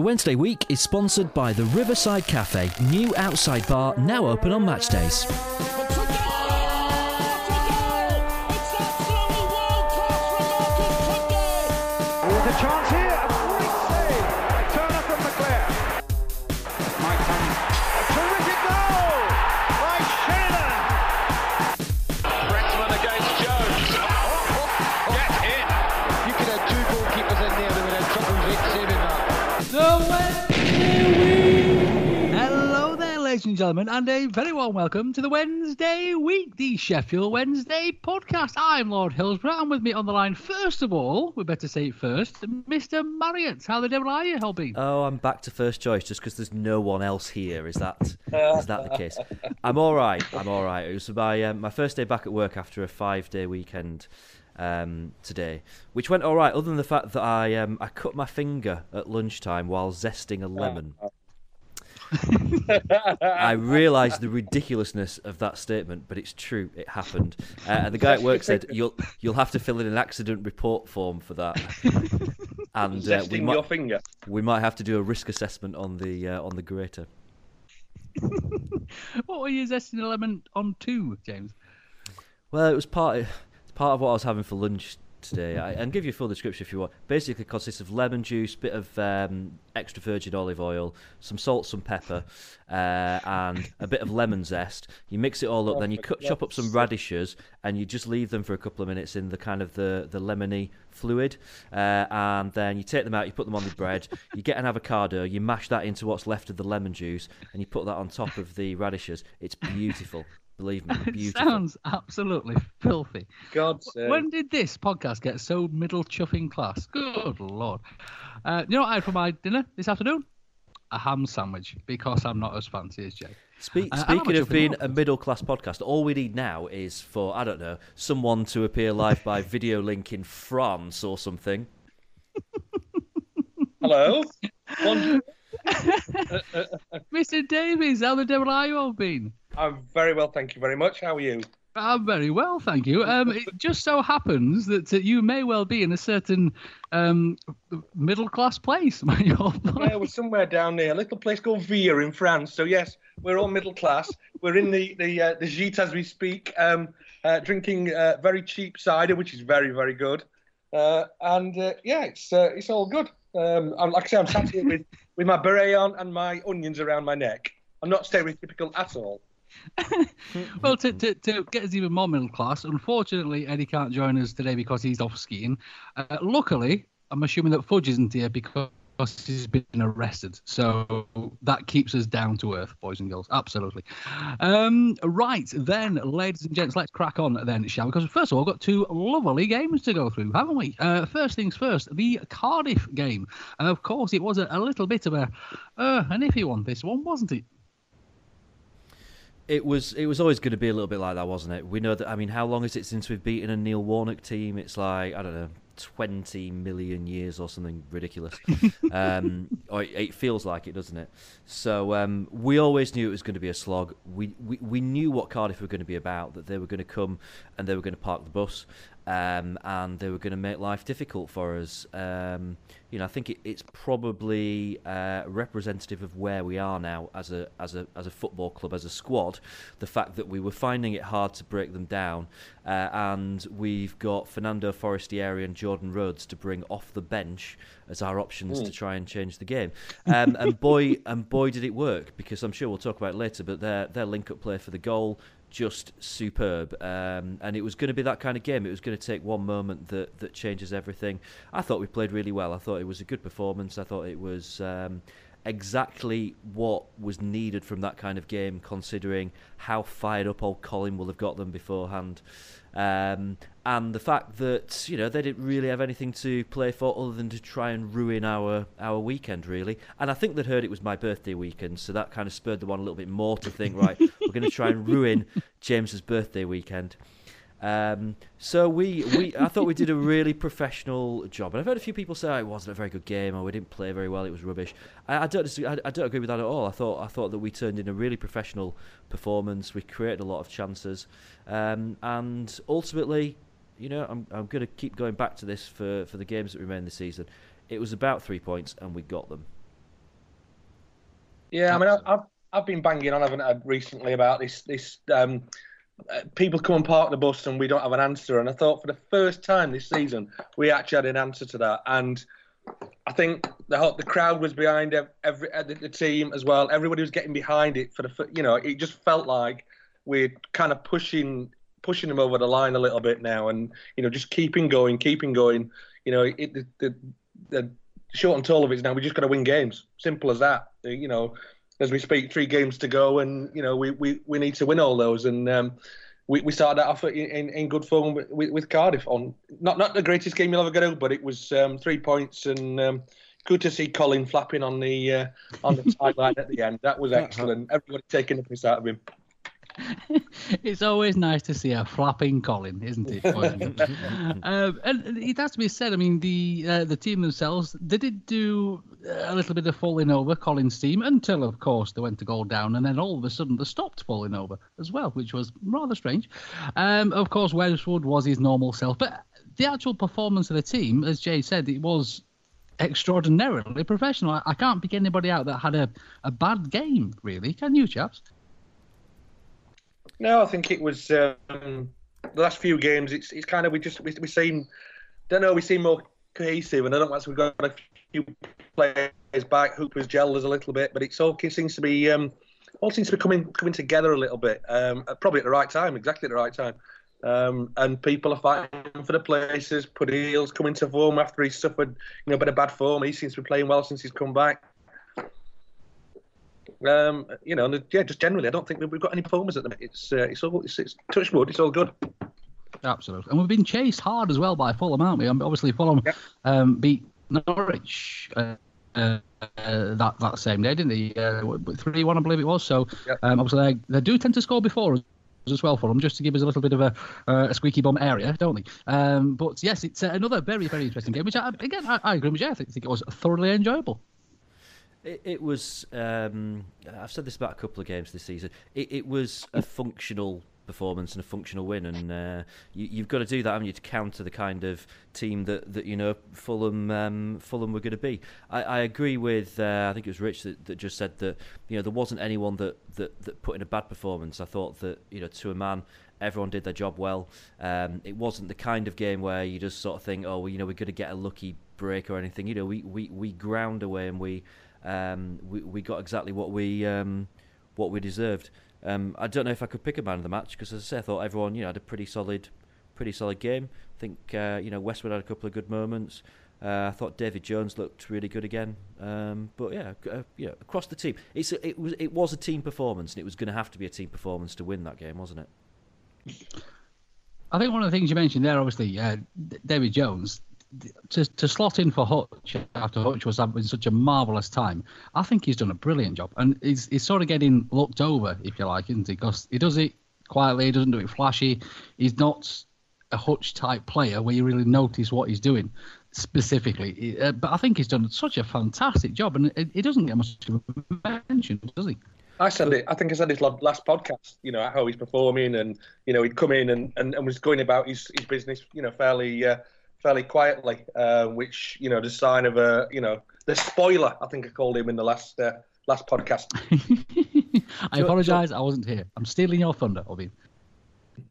The Wednesday week is sponsored by the Riverside Cafe, new outside bar now open on match days. Gentlemen, and a very warm welcome to the Wednesday week, the Sheffield Wednesday podcast. I'm Lord Hillsborough, and with me on the line, first of all, we better say it first, Mr. Marriott. How the devil are you, Helby? Oh, I'm back to first choice just because there's no one else here. Is that is that the case? I'm all right. I'm all right. It was my um, my first day back at work after a five day weekend um, today, which went all right. Other than the fact that I um, I cut my finger at lunchtime while zesting a lemon. I realised the ridiculousness of that statement, but it's true. It happened. Uh, and the guy at work said you'll you'll have to fill in an accident report form for that. And uh, we might your finger. we might have to do a risk assessment on the uh, on the grater. What were you zesting a lemon on to, James? Well, it was part of, it's part of what I was having for lunch today. I, and give you a full description if you want. Basically, consists of lemon juice, bit of um, extra virgin olive oil, some salt, some pepper, uh, and a bit of lemon zest. You mix it all up, then you cut, chop up some radishes, and you just leave them for a couple of minutes in the kind of the the lemony fluid, uh, and then you take them out, you put them on the bread. You get an avocado, you mash that into what's left of the lemon juice, and you put that on top of the radishes. It's beautiful. Believe me, It sounds absolutely filthy. God save. When did this podcast get so middle chuffing class? Good lord. Uh, you know what I had for my dinner this afternoon? A ham sandwich, because I'm not as fancy as Jay. Speak, Uh, speaking of being a middle class podcast, all we need now is for I don't know someone to appear live by video link in France or something. Hello. One, Mr. Davies, how the devil are you all been? I'm very well, thank you very much. How are you? I'm very well, thank you. Um, it just so happens that uh, you may well be in a certain um, middle class place. Yeah, we're somewhere down there, a little place called Vire in France. So yes, we're all middle class. We're in the the uh, the gîte as we speak, um, uh, drinking uh, very cheap cider, which is very very good. Uh, and uh, yeah, it's uh, it's all good. Um, I'm, like I say, I'm sat here with with my beret on and my onions around my neck. I'm not stereotypical at all. Well, to, to, to get us even more middle class, unfortunately, Eddie can't join us today because he's off skiing. Uh, luckily, I'm assuming that Fudge isn't here because he's been arrested. So that keeps us down to earth, boys and girls. Absolutely. Um, right, then, ladies and gents, let's crack on then, shall we? Because first of all, we've got two lovely games to go through, haven't we? Uh, first things first, the Cardiff game. And of course, it was a, a little bit of a, uh, an iffy one, this one, wasn't it? It was it was always going to be a little bit like that, wasn't it? We know that. I mean, how long is it since we've beaten a Neil Warnock team? It's like I don't know, 20 million years or something ridiculous. um, or it, it, feels like it, doesn't it? So um, we always knew it was going to be a slog. We, we, we knew what Cardiff were going to be about, that they were going to come and they were going to park the bus um, and they were going to make life difficult for us. Um, you know, I think it, it's probably uh, representative of where we are now as a as a as a football club, as a squad. The fact that we were finding it hard to break them down, uh, and we've got Fernando Forestieri and Jordan Rhodes to bring off the bench as our options mm. to try and change the game. Um, and boy, and boy, did it work because I'm sure we'll talk about it later. But their their link up play for the goal just superb. Um, and it was going to be that kind of game. It was going to take one moment that, that changes everything. I thought we played really well. I thought it was a good performance. I thought it was um, exactly what was needed from that kind of game, considering how fired up old Colin will have got them beforehand. Um, and the fact that you know they didn't really have anything to play for other than to try and ruin our our weekend really. And I think they'd heard it was my birthday weekend, so that kind of spurred them on a little bit more to think, right, we're going to try and ruin James's birthday weekend. Um, so we, we I thought we did a really professional job, and I've heard a few people say oh, it wasn't a very good game or we didn't play very well, it was rubbish. I, I don't I, I, don't agree with that at all. I thought I thought that we turned in a really professional performance. We created a lot of chances, um, and ultimately, you know, I'm I'm going to keep going back to this for for the games that remain this season. It was about three points, and we got them. Yeah, I mean, I've I've been banging on, haven't I, recently about this this. Um, people come and park the bus and we don't have an answer. And I thought for the first time this season, we actually had an answer to that. And I think the the crowd was behind every uh, the team as well. Everybody was getting behind it for the you know it just felt like we're kind of pushing pushing them over the line a little bit now, and you know just keeping going, keeping going. You know it, the, the, the short and tall of it is now we just got to win games. Simple as that. You know as we speak, three games to go, and you know we, we, we need to win all those. And um, we, we started off in, in, good form with, with, Cardiff on not not the greatest game you'll ever go to, but it was um, three points and um, good to see Colin flapping on the uh, on the sideline at the end. That was excellent. Everybody taking the piss out of him. It's always nice to see a flapping Colin, isn't it? um, and it has to be said. I mean, the uh, the team themselves they did do a little bit of falling over Colin's team until, of course, they went to go down, and then all of a sudden they stopped falling over as well, which was rather strange. Um, of course, Westwood was his normal self, but the actual performance of the team, as Jay said, it was extraordinarily professional. I, I can't pick anybody out that had a, a bad game, really. Can you, chaps? No, I think it was um, the last few games. It's it's kind of we just we we seen don't know we seem more cohesive, and I don't know we've got a few players back. Hooper's gelled us a little bit, but it's all it seems to be um, all seems to be coming coming together a little bit. Um, probably at the right time, exactly at the right time. Um, and people are fighting for the places. Pudil's coming to form after he suffered, you know, a bit of bad form. He seems to be playing well since he's come back. Um, you know, and yeah, just generally, I don't think we've got any performers at the minute. It's uh, it's all it's, it's touch wood. It's all good. Absolutely, and we've been chased hard as well by Fulham, aren't we? Obviously, Fulham um, beat Norwich. Uh, uh, that that same day, didn't they? Uh, three one, I believe it was. So um, obviously they, they do tend to score before us as well for them, just to give us a little bit of a, uh, a squeaky bum area, don't they? Um, but yes, it's uh, another very very interesting game, which I, again I, I agree with you. I think, I think it was thoroughly enjoyable. It, it was. Um, I've said this about a couple of games this season. It, it was a functional performance and a functional win, and uh, you, have got to do that, haven't you, to counter the kind of team that, that you know Fulham um, Fulham were going to be. I, I agree with. Uh, I think it was Rich that, that, just said that you know there wasn't anyone that, that, that put in a bad performance. I thought that you know to a man everyone did their job well. Um, it wasn't the kind of game where you just sort of think, oh, well, you know, we're going to get a lucky break or anything. You know, we, we, we ground away and we um, we, we got exactly what we um, what we deserved. Um, I don't know if I could pick a man of the match because, as I say, I thought everyone you know had a pretty solid, pretty solid game. I think uh, you know Westwood had a couple of good moments. Uh, I thought David Jones looked really good again. Um, but yeah, uh, yeah, across the team, it's a, it was it was a team performance, and it was going to have to be a team performance to win that game, wasn't it? I think one of the things you mentioned there, obviously, uh, David Jones to, to slot in for Hutch after Hutch was having such a marvellous time, I think he's done a brilliant job. And he's, he's sort of getting looked over, if you like, isn't he? Because he does it quietly, he doesn't do it flashy. He's not a Hutch type player where you really notice what he's doing specifically. Uh, but I think he's done such a fantastic job, and he doesn't get much mention, does he? I said it. I think I said his last podcast. You know how he's performing, and you know he'd come in and, and, and was going about his, his business. You know fairly uh, fairly quietly, uh, which you know the sign of a you know the spoiler. I think I called him in the last uh, last podcast. I apologise. I wasn't here. I'm stealing your thunder, Obi.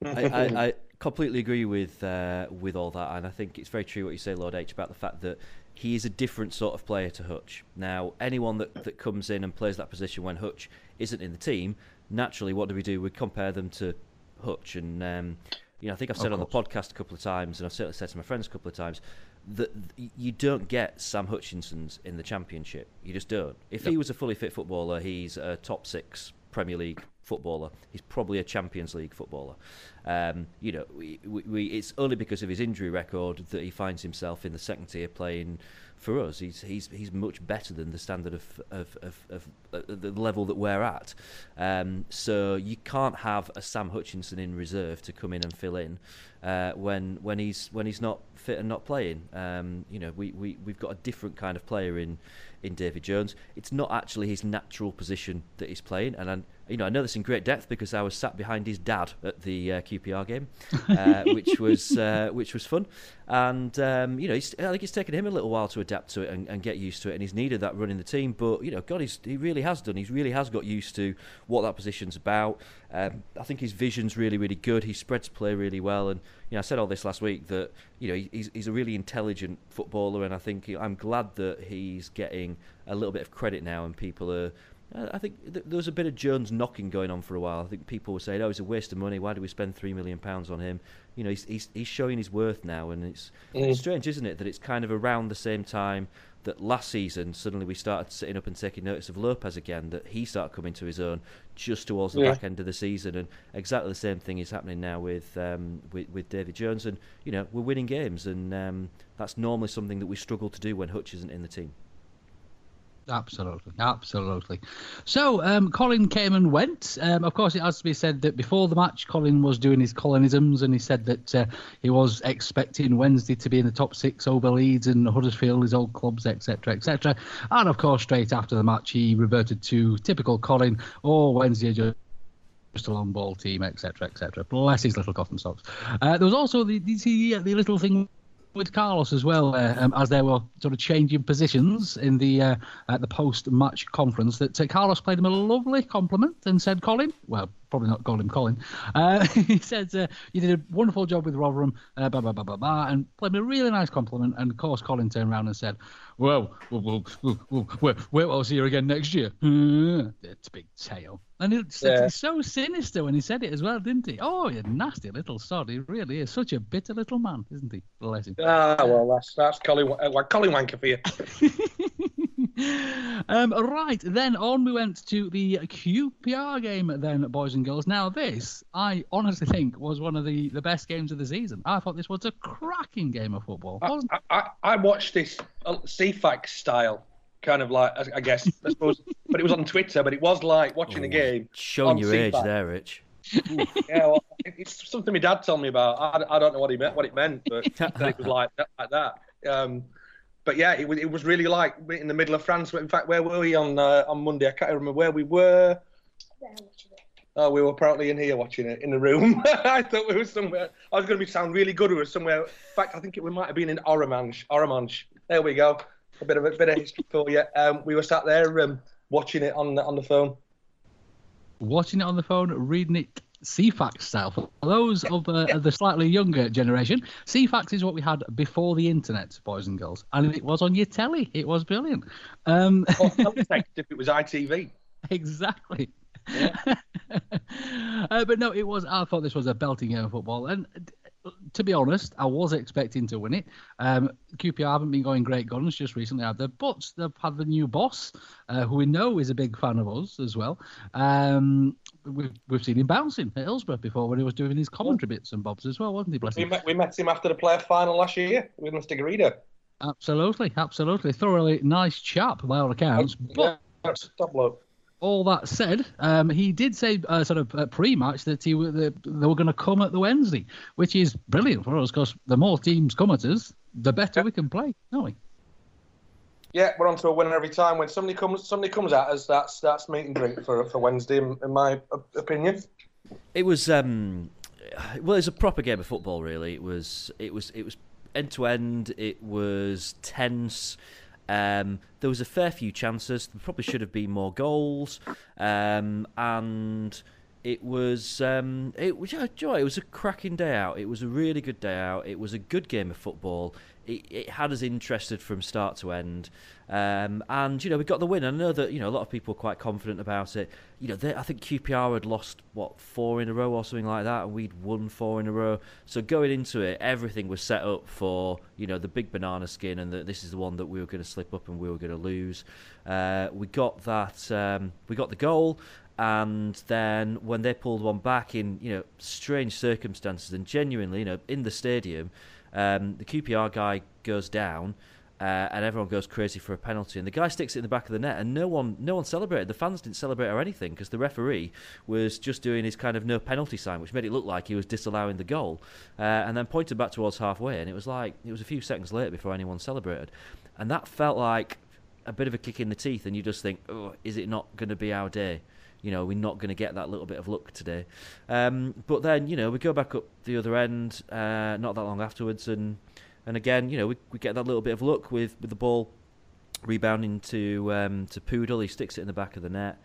I, I, I, completely agree with uh, with all that, and I think it's very true what you say, Lord H, about the fact that he is a different sort of player to Hutch. Now, anyone that, that comes in and plays that position when Hutch isn't in the team, naturally, what do we do? We compare them to Hutch, and um, you know, I think I've said on the podcast a couple of times, and I've certainly said to my friends a couple of times that you don't get Sam Hutchinson's in the Championship. You just don't. If yep. he was a fully fit footballer, he's a top six Premier League footballer. He's probably a Champions League footballer. Um, you know, we, we, it's only because of his injury record that he finds himself in the second tier playing for us. He's he's he's much better than the standard of of, of, of uh, the level that we're at. Um, so you can't have a Sam Hutchinson in reserve to come in and fill in uh, when when he's when he's not fit and not playing. Um, you know, we, we we've got a different kind of player in in David Jones. It's not actually his natural position that he's playing, and I, you know I know this in great depth because I was sat behind his dad at the uh, QPR game, uh, which was uh, which was fun, and um, you know I think it's taken him a little while to adapt to it and, and, get used to it, and he's needed that running the team. But you know, God, he really has done. He really has got used to what that position's about. Um, I think his vision's really really good. He spreads play really well, and you know I said all this last week that you know he's he's a really intelligent footballer, and I think he, I'm glad that he's getting a little bit of credit now, and people are. I think there was a bit of Jones knocking going on for a while. I think people were saying, "Oh, it's a waste of money. Why do we spend three million pounds on him?" You know, he's, he's he's showing his worth now, and it's, mm. it's strange, isn't it, that it's kind of around the same time that last season suddenly we started sitting up and taking notice of Lopez again, that he started coming to his own just towards the yeah. back end of the season, and exactly the same thing is happening now with um, with, with David Jones, and you know we're winning games, and um, that's normally something that we struggle to do when Hutch isn't in the team. Absolutely, absolutely. So, um, Colin came and went. Um, of course, it has to be said that before the match, Colin was doing his Colinisms, and he said that uh, he was expecting Wednesday to be in the top six over Leeds and Huddersfield, his old clubs, etc., etc. And of course, straight after the match, he reverted to typical Colin. Oh, Wednesday just just a long ball team, etc., etc. Bless his little coffin socks. Uh, there was also the, the, the little thing with Carlos as well, uh, um, as they were sort of changing positions in the uh, at the post-match conference. That uh, Carlos played him a lovely compliment and said, "Colin, well, probably not him Colin." Uh, he said, uh, "You did a wonderful job with Rotherham, uh, blah blah blah blah blah," and played him a really nice compliment. And of course, Colin turned around and said, "Well, we'll, we'll, we'll, we'll, we'll I'll see you again next year." it's a big tail. And it's, yeah. it's so sinister when he said it as well, didn't he? Oh, you nasty little sod. He really is such a bitter little man, isn't he? Bless him. Ah, well, that's that's Colin, uh, Colin Wanker for you. um, right, then on we went to the QPR game, then, boys and girls. Now, this, I honestly think, was one of the, the best games of the season. I thought this was a cracking game of football. I, I, I watched this uh, Ceefax style kind of like I guess I suppose, but it was on Twitter. But it was like watching oh, a game. Showing your age there, Rich. yeah, well, it's something my dad told me about. I, I don't know what he meant, what it meant, but it was like that. Like that. Um, but yeah, it was it was really like in the middle of France. In fact, where were we on uh, on Monday? I can't remember where we were. Oh, we were apparently in here watching it in the room. I thought we were somewhere. I was going to be sound really good. We were somewhere. In fact, I think it, we might have been in Orange. Orange. There we go a bit of a bit of history for you. Um, we were sat there um, watching it on the, on the phone. Watching it on the phone, reading it Ceefax style. For those of uh, the slightly younger generation, Ceefax is what we had before the internet, boys and girls, and it was on your telly. It was brilliant. Um, if it was ITV. Exactly. Yeah. uh, but no, it was. I thought this was a belting game of football, and to be honest, I was expecting to win it. Um, QPR haven't been going great guns just recently, have they? But they've had the new boss, uh, who we know is a big fan of us as well. Um, we've, we've seen him bouncing at Hillsborough before when he was doing his commentary bits and bobs as well, wasn't he? Bless we, met, we met him after the player final last year with Mr. Garrido. Absolutely, absolutely. Thoroughly nice chap by all accounts. But yeah, top bloke. All that said, um, he did say uh, sort of uh, pre-match that he were, they, they were going to come at the Wednesday, which is brilliant for us because the more teams come at us, the better we can play, don't we? Yeah, we're on to a winner every time. When somebody comes, somebody comes at us, that's that's meat and drink for for Wednesday, in, in my opinion. It was um, well, it was a proper game of football. Really, it was it was it was end to end. It was tense. Um, there was a fair few chances. There probably should have been more goals, um, and it was um, it was yeah, joy. It was a cracking day out. It was a really good day out. It was a good game of football. It, it had us interested from start to end, um, and you know we got the win. I know that you know a lot of people were quite confident about it. You know, they, I think QPR had lost what four in a row or something like that, and we'd won four in a row. So going into it, everything was set up for you know the big banana skin, and that this is the one that we were going to slip up and we were going to lose. Uh, we got that. Um, we got the goal and then when they pulled one back in you know strange circumstances and genuinely you know in the stadium um, the QPR guy goes down uh, and everyone goes crazy for a penalty and the guy sticks it in the back of the net and no one no one celebrated. The fans didn't celebrate or anything because the referee was just doing his kind of no penalty sign which made it look like he was disallowing the goal uh, and then pointed back towards halfway and it was like it was a few seconds later before anyone celebrated. And that felt like a bit of a kick in the teeth and you just think oh, is it not going to be our day you know, we're not going to get that little bit of luck today. Um, but then, you know, we go back up the other end uh, not that long afterwards, and and again, you know, we, we get that little bit of luck with, with the ball rebounding to um, to Pudil. He sticks it in the back of the net.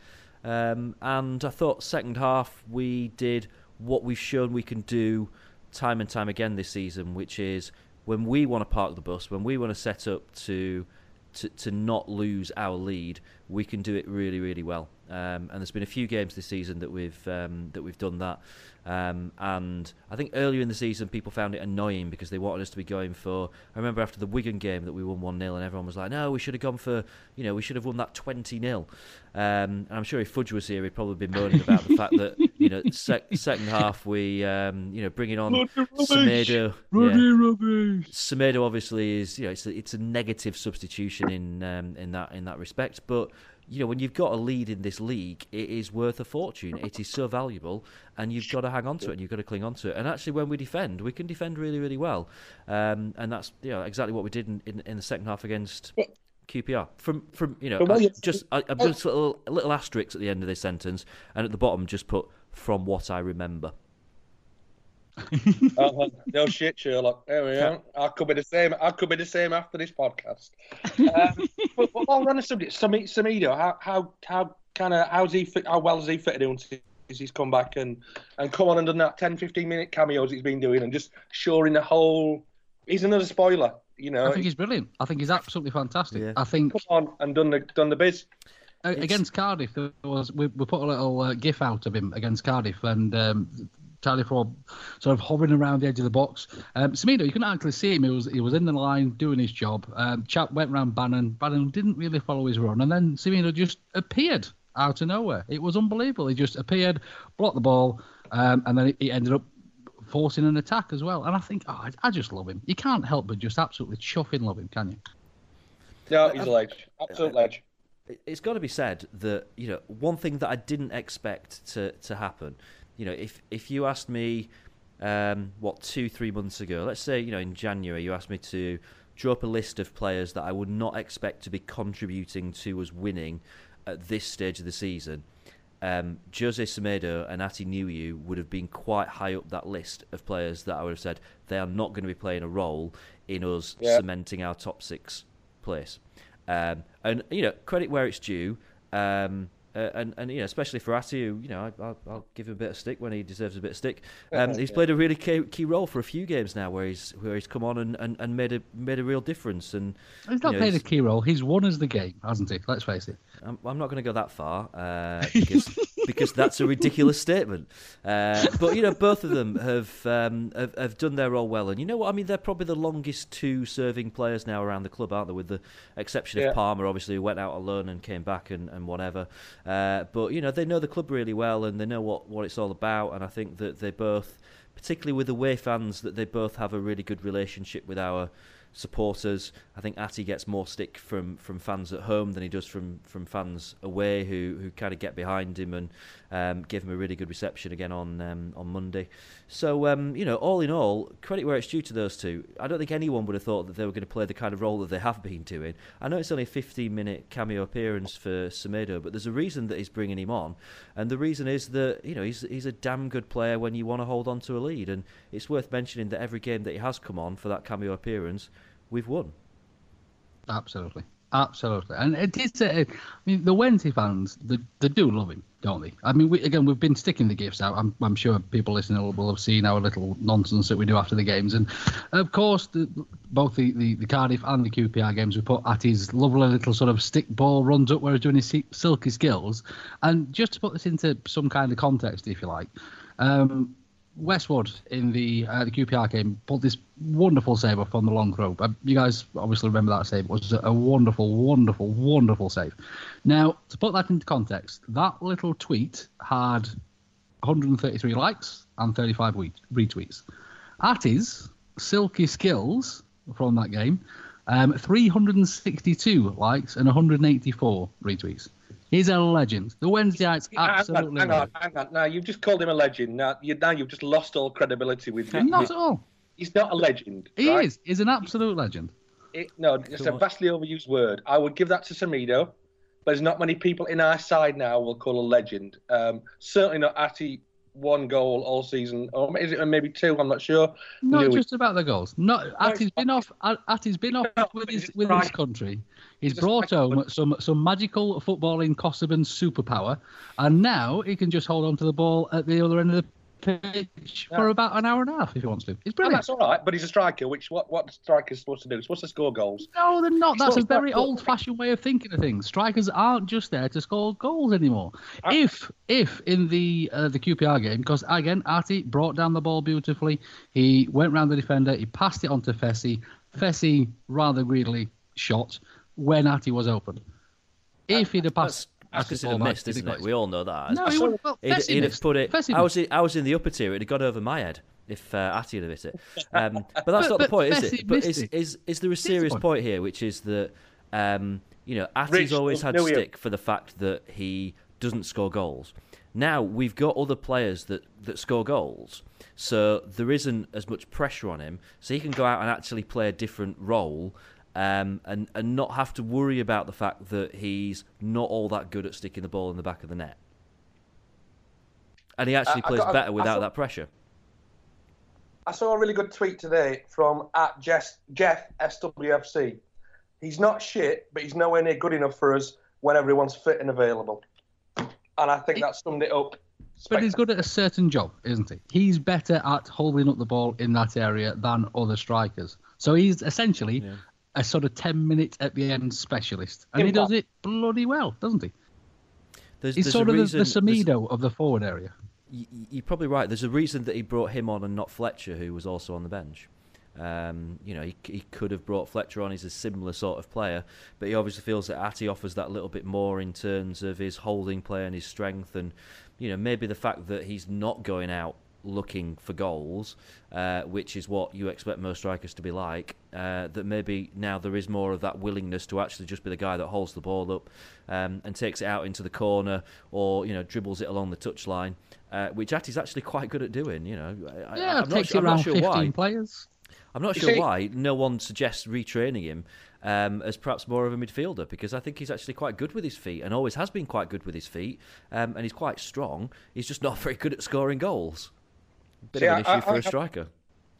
Um, and I thought second half we did what we've shown we can do time and time again this season, which is when we want to park the bus, when we want to set up to to, to not lose our lead, we can do it really, really well. Um, and there's been a few games this season that we've um, that we've done that. Um, and I think earlier in the season, people found it annoying because they wanted us to be going for. I remember after the Wigan game that we won 1 0, and everyone was like, no, we should have gone for, you know, we should have won that 20 0. Um, and I'm sure if Fudge was here, he'd probably be moaning about the fact that, you know, sec- second half we, um, you know, bringing on Semedo. Yeah. Semedo obviously is, you know, it's a, it's a negative substitution in um, in that in that respect. But you know, when you've got a lead in this league, it is worth a fortune. It is so valuable, and you've got to hang on to it, and you've got to cling on to it. And actually, when we defend, we can defend really, really well, um, and that's you know exactly what we did in, in, in the second half against QPR. From from you know, I, just I, have just a little, a little asterisk at the end of this sentence, and at the bottom, just put from what I remember. uh, no shit, Sherlock. There we are. I could be the same. I could be the same after this podcast. Um, but, but while we're on the subject, Semedo, how how how kind of how's he fit, how well has he fitted into he's come back and and come on and done that 10, 15 minute cameos he's been doing and just shoring the whole. He's another spoiler, you know. I think he's brilliant. I think he's absolutely fantastic. Yeah. I think come on and done the done the biz. Against Cardiff, there was we, we put a little uh, gif out of him against Cardiff, and um, Tagliafico sort of hovering around the edge of the box. Um, Semedo, you can't actually see him. He was he was in the line doing his job. Um, Chap went round Bannan. Bannan didn't really follow his run, and then Semedo just appeared out of nowhere. It was unbelievable. He just appeared, blocked the ball, um, and then he ended up forcing an attack as well. And I think, oh, I, I, just love him. You can't help but just absolutely chuff in love him, can you? Yeah, he's a ledge. Absolute ledge. It's got to be said that you know one thing that I didn't expect to to happen you know, if if you asked me, um, what two three months ago, let's say you know in January, you asked me to draw up a list of players that I would not expect to be contributing to us winning at this stage of the season. Um, Jose Semedo and Ati Nuhiu would have been quite high up that list of players that I would have said they are not going to be playing a role in us yeah. cementing our top six place. Um, and you know, credit where it's due. Um, uh, and and you know, especially for Atty, you know, I, will give him a bit of stick when he deserves a bit of stick. Um, he's played a really key, key, role for a few games now, where he's where he's come on and, and, and made a made a real difference. And he's not played a key role. He's won as the game, hasn't he? Let's face it. I'm, I'm not going to go that far uh, because because that's a ridiculous statement. Uh, but you know, both of them have, um, have, have done their role well, and you know what I mean. They're probably the longest two serving players now around the club, aren't they? With the exception yeah. of Palmer, obviously, who went out alone and came back and, and whatever. Uh, but you know, they know the club really well, and they know what, what it's all about. And I think that they both, particularly with the away fans, that they both have a really good relationship with our supporters. I think Atty gets more stick from, from fans at home than he does from, from fans away, who who kind of get behind him and um, give him a really good reception again on um, on Monday. So um, you know, all in all, credit where it's due to those two. I don't think anyone would have thought that they were going to play the kind of role that they have been doing. I know it's only a 15 minute cameo appearance for Semedo, but there's a reason that he's bringing him on, and the reason is that you know he's he's a damn good player when you want to hold on to a lead, and it's worth mentioning that every game that he has come on for that cameo appearance, we've won. Absolutely. Absolutely, and it is. Uh, I mean, the Wednesday fans, they, they do love him, don't they? I mean, we, again, we've been sticking the gifts out. I'm, I'm sure people listening will, will have seen our little nonsense that we do after the games, and of course, the, both the, the, the Cardiff and the QPR games, we put at his lovely little sort of stick ball runs up where he's doing his silky skills, and just to put this into some kind of context, if you like. Um, Westwood in the uh, the QPR game pulled this wonderful save off on the long throw. Uh, you guys obviously remember that save. It was a wonderful, wonderful, wonderful save. Now, to put that into context, that little tweet had 133 likes and 35 retweets. Atty's silky skills from that game, um, 362 likes and 184 retweets. He's a legend. The Wednesdayites absolutely. Hang on, hang on, hang on. Now you've just called him a legend. Now you now you've just lost all credibility with him. Not at all. He's not a legend. He right? is. He's an absolute legend. It, no, it's a vastly overused word. I would give that to. But there's not many people in our side now will call a legend. Um, certainly not Atty one goal all season, or is it maybe two? I'm not sure. Not just about the goals. Not Atty's been off. Atty's been off with his with his country. He's brought home some some magical footballing Kosovan superpower, and now he can just hold on to the ball at the other end of the pitch for about an hour and a half if he wants to. It's brilliant. that's all right, but he's a striker. Which what what striker's supposed to do? He's supposed to score goals. No, they're not. That's a very old-fashioned way of thinking of things. Strikers aren't just there to score goals anymore. I, if if in the uh, the QPR game, because again, Atty brought down the ball beautifully. He went round the defender. He passed it on to Fessy. Fessy rather greedily shot when Atty was open. If he'd have passed. Because he'd have missed, isn't it? We all know that. No, he would, well, he'd, he'd have put it. I was in, I was in the upper tier. It'd have got over my head if uh, Atty had hit it. Um, but that's But- not the point, is it? But missed is, it. is is there a serious point. point here, which is that um, you know Atty's Rich, always had knew you. stick for the fact that he doesn't score goals. Now we've got other players that, that score goals, so there isn't as much pressure on him, so he can go out and actually play a different role. Um, and, and not have to worry about the fact that he's not all that good at sticking the ball in the back of the net. And he actually I plays got- better without saw- that pressure. I saw a really good tweet today from at Jeff, Jeff SWFC. He's not shit, but he's nowhere near good enough for us when everyone's fit and available. And I think that summed it up. But he's good at a certain job, isn't he? He's better at holding up the ball in that area than other strikers. So he's essentially a sort of 10 minute at the end specialist. And he does it bloody well, doesn't he? There's, He's there's sort of the, reason, the Semedo of the forward area. You're probably right. There's a reason that he brought him on and not Fletcher, who was also on the bench. Um, you know, he, he could have brought Fletcher on. He's a similar sort of player, but he obviously feels that Atty offers that little bit more in terms of his holding play and his strength, and you know maybe the fact that he's not going out looking for goals, uh, which is what you expect most strikers to be like. Uh, that maybe now there is more of that willingness to actually just be the guy that holds the ball up um, and takes it out into the corner, or you know dribbles it along the touchline, uh, which Atty's actually quite good at doing. You know, I, Yeah, I'm it not takes su- you I'm not around sure 15 why. players. I'm not You sure see- why no one suggests retraining him um, as perhaps more of a midfielder because I think he's actually quite good with his feet and always has been quite good with his feet um, and he's quite strong. He's just not very good at scoring goals. Bit See, of an I- issue I- for I- a striker.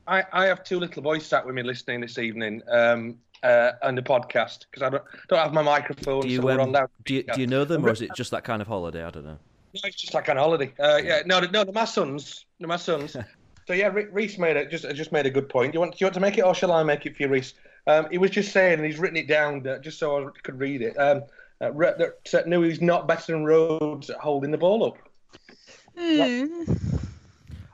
I, I have two little boys sat with me listening this evening um, uh, on the podcast because I don't, don't have my microphone. Do you, so we're on um, do, you, do you know them or is it just that kind of holiday? I don't know. No, it's just like on holiday. Uh, yeah, no, no, they're my sons. They're my sons. so yeah, Re- Reese made it. Just just made a good point. Do you want do you want to make it, or shall I make it for you, Reese? Um, he was just saying, and he's written it down uh, just so I could read it. Um, uh, Re- that uh, knew he's not better than Rhodes at holding the ball up.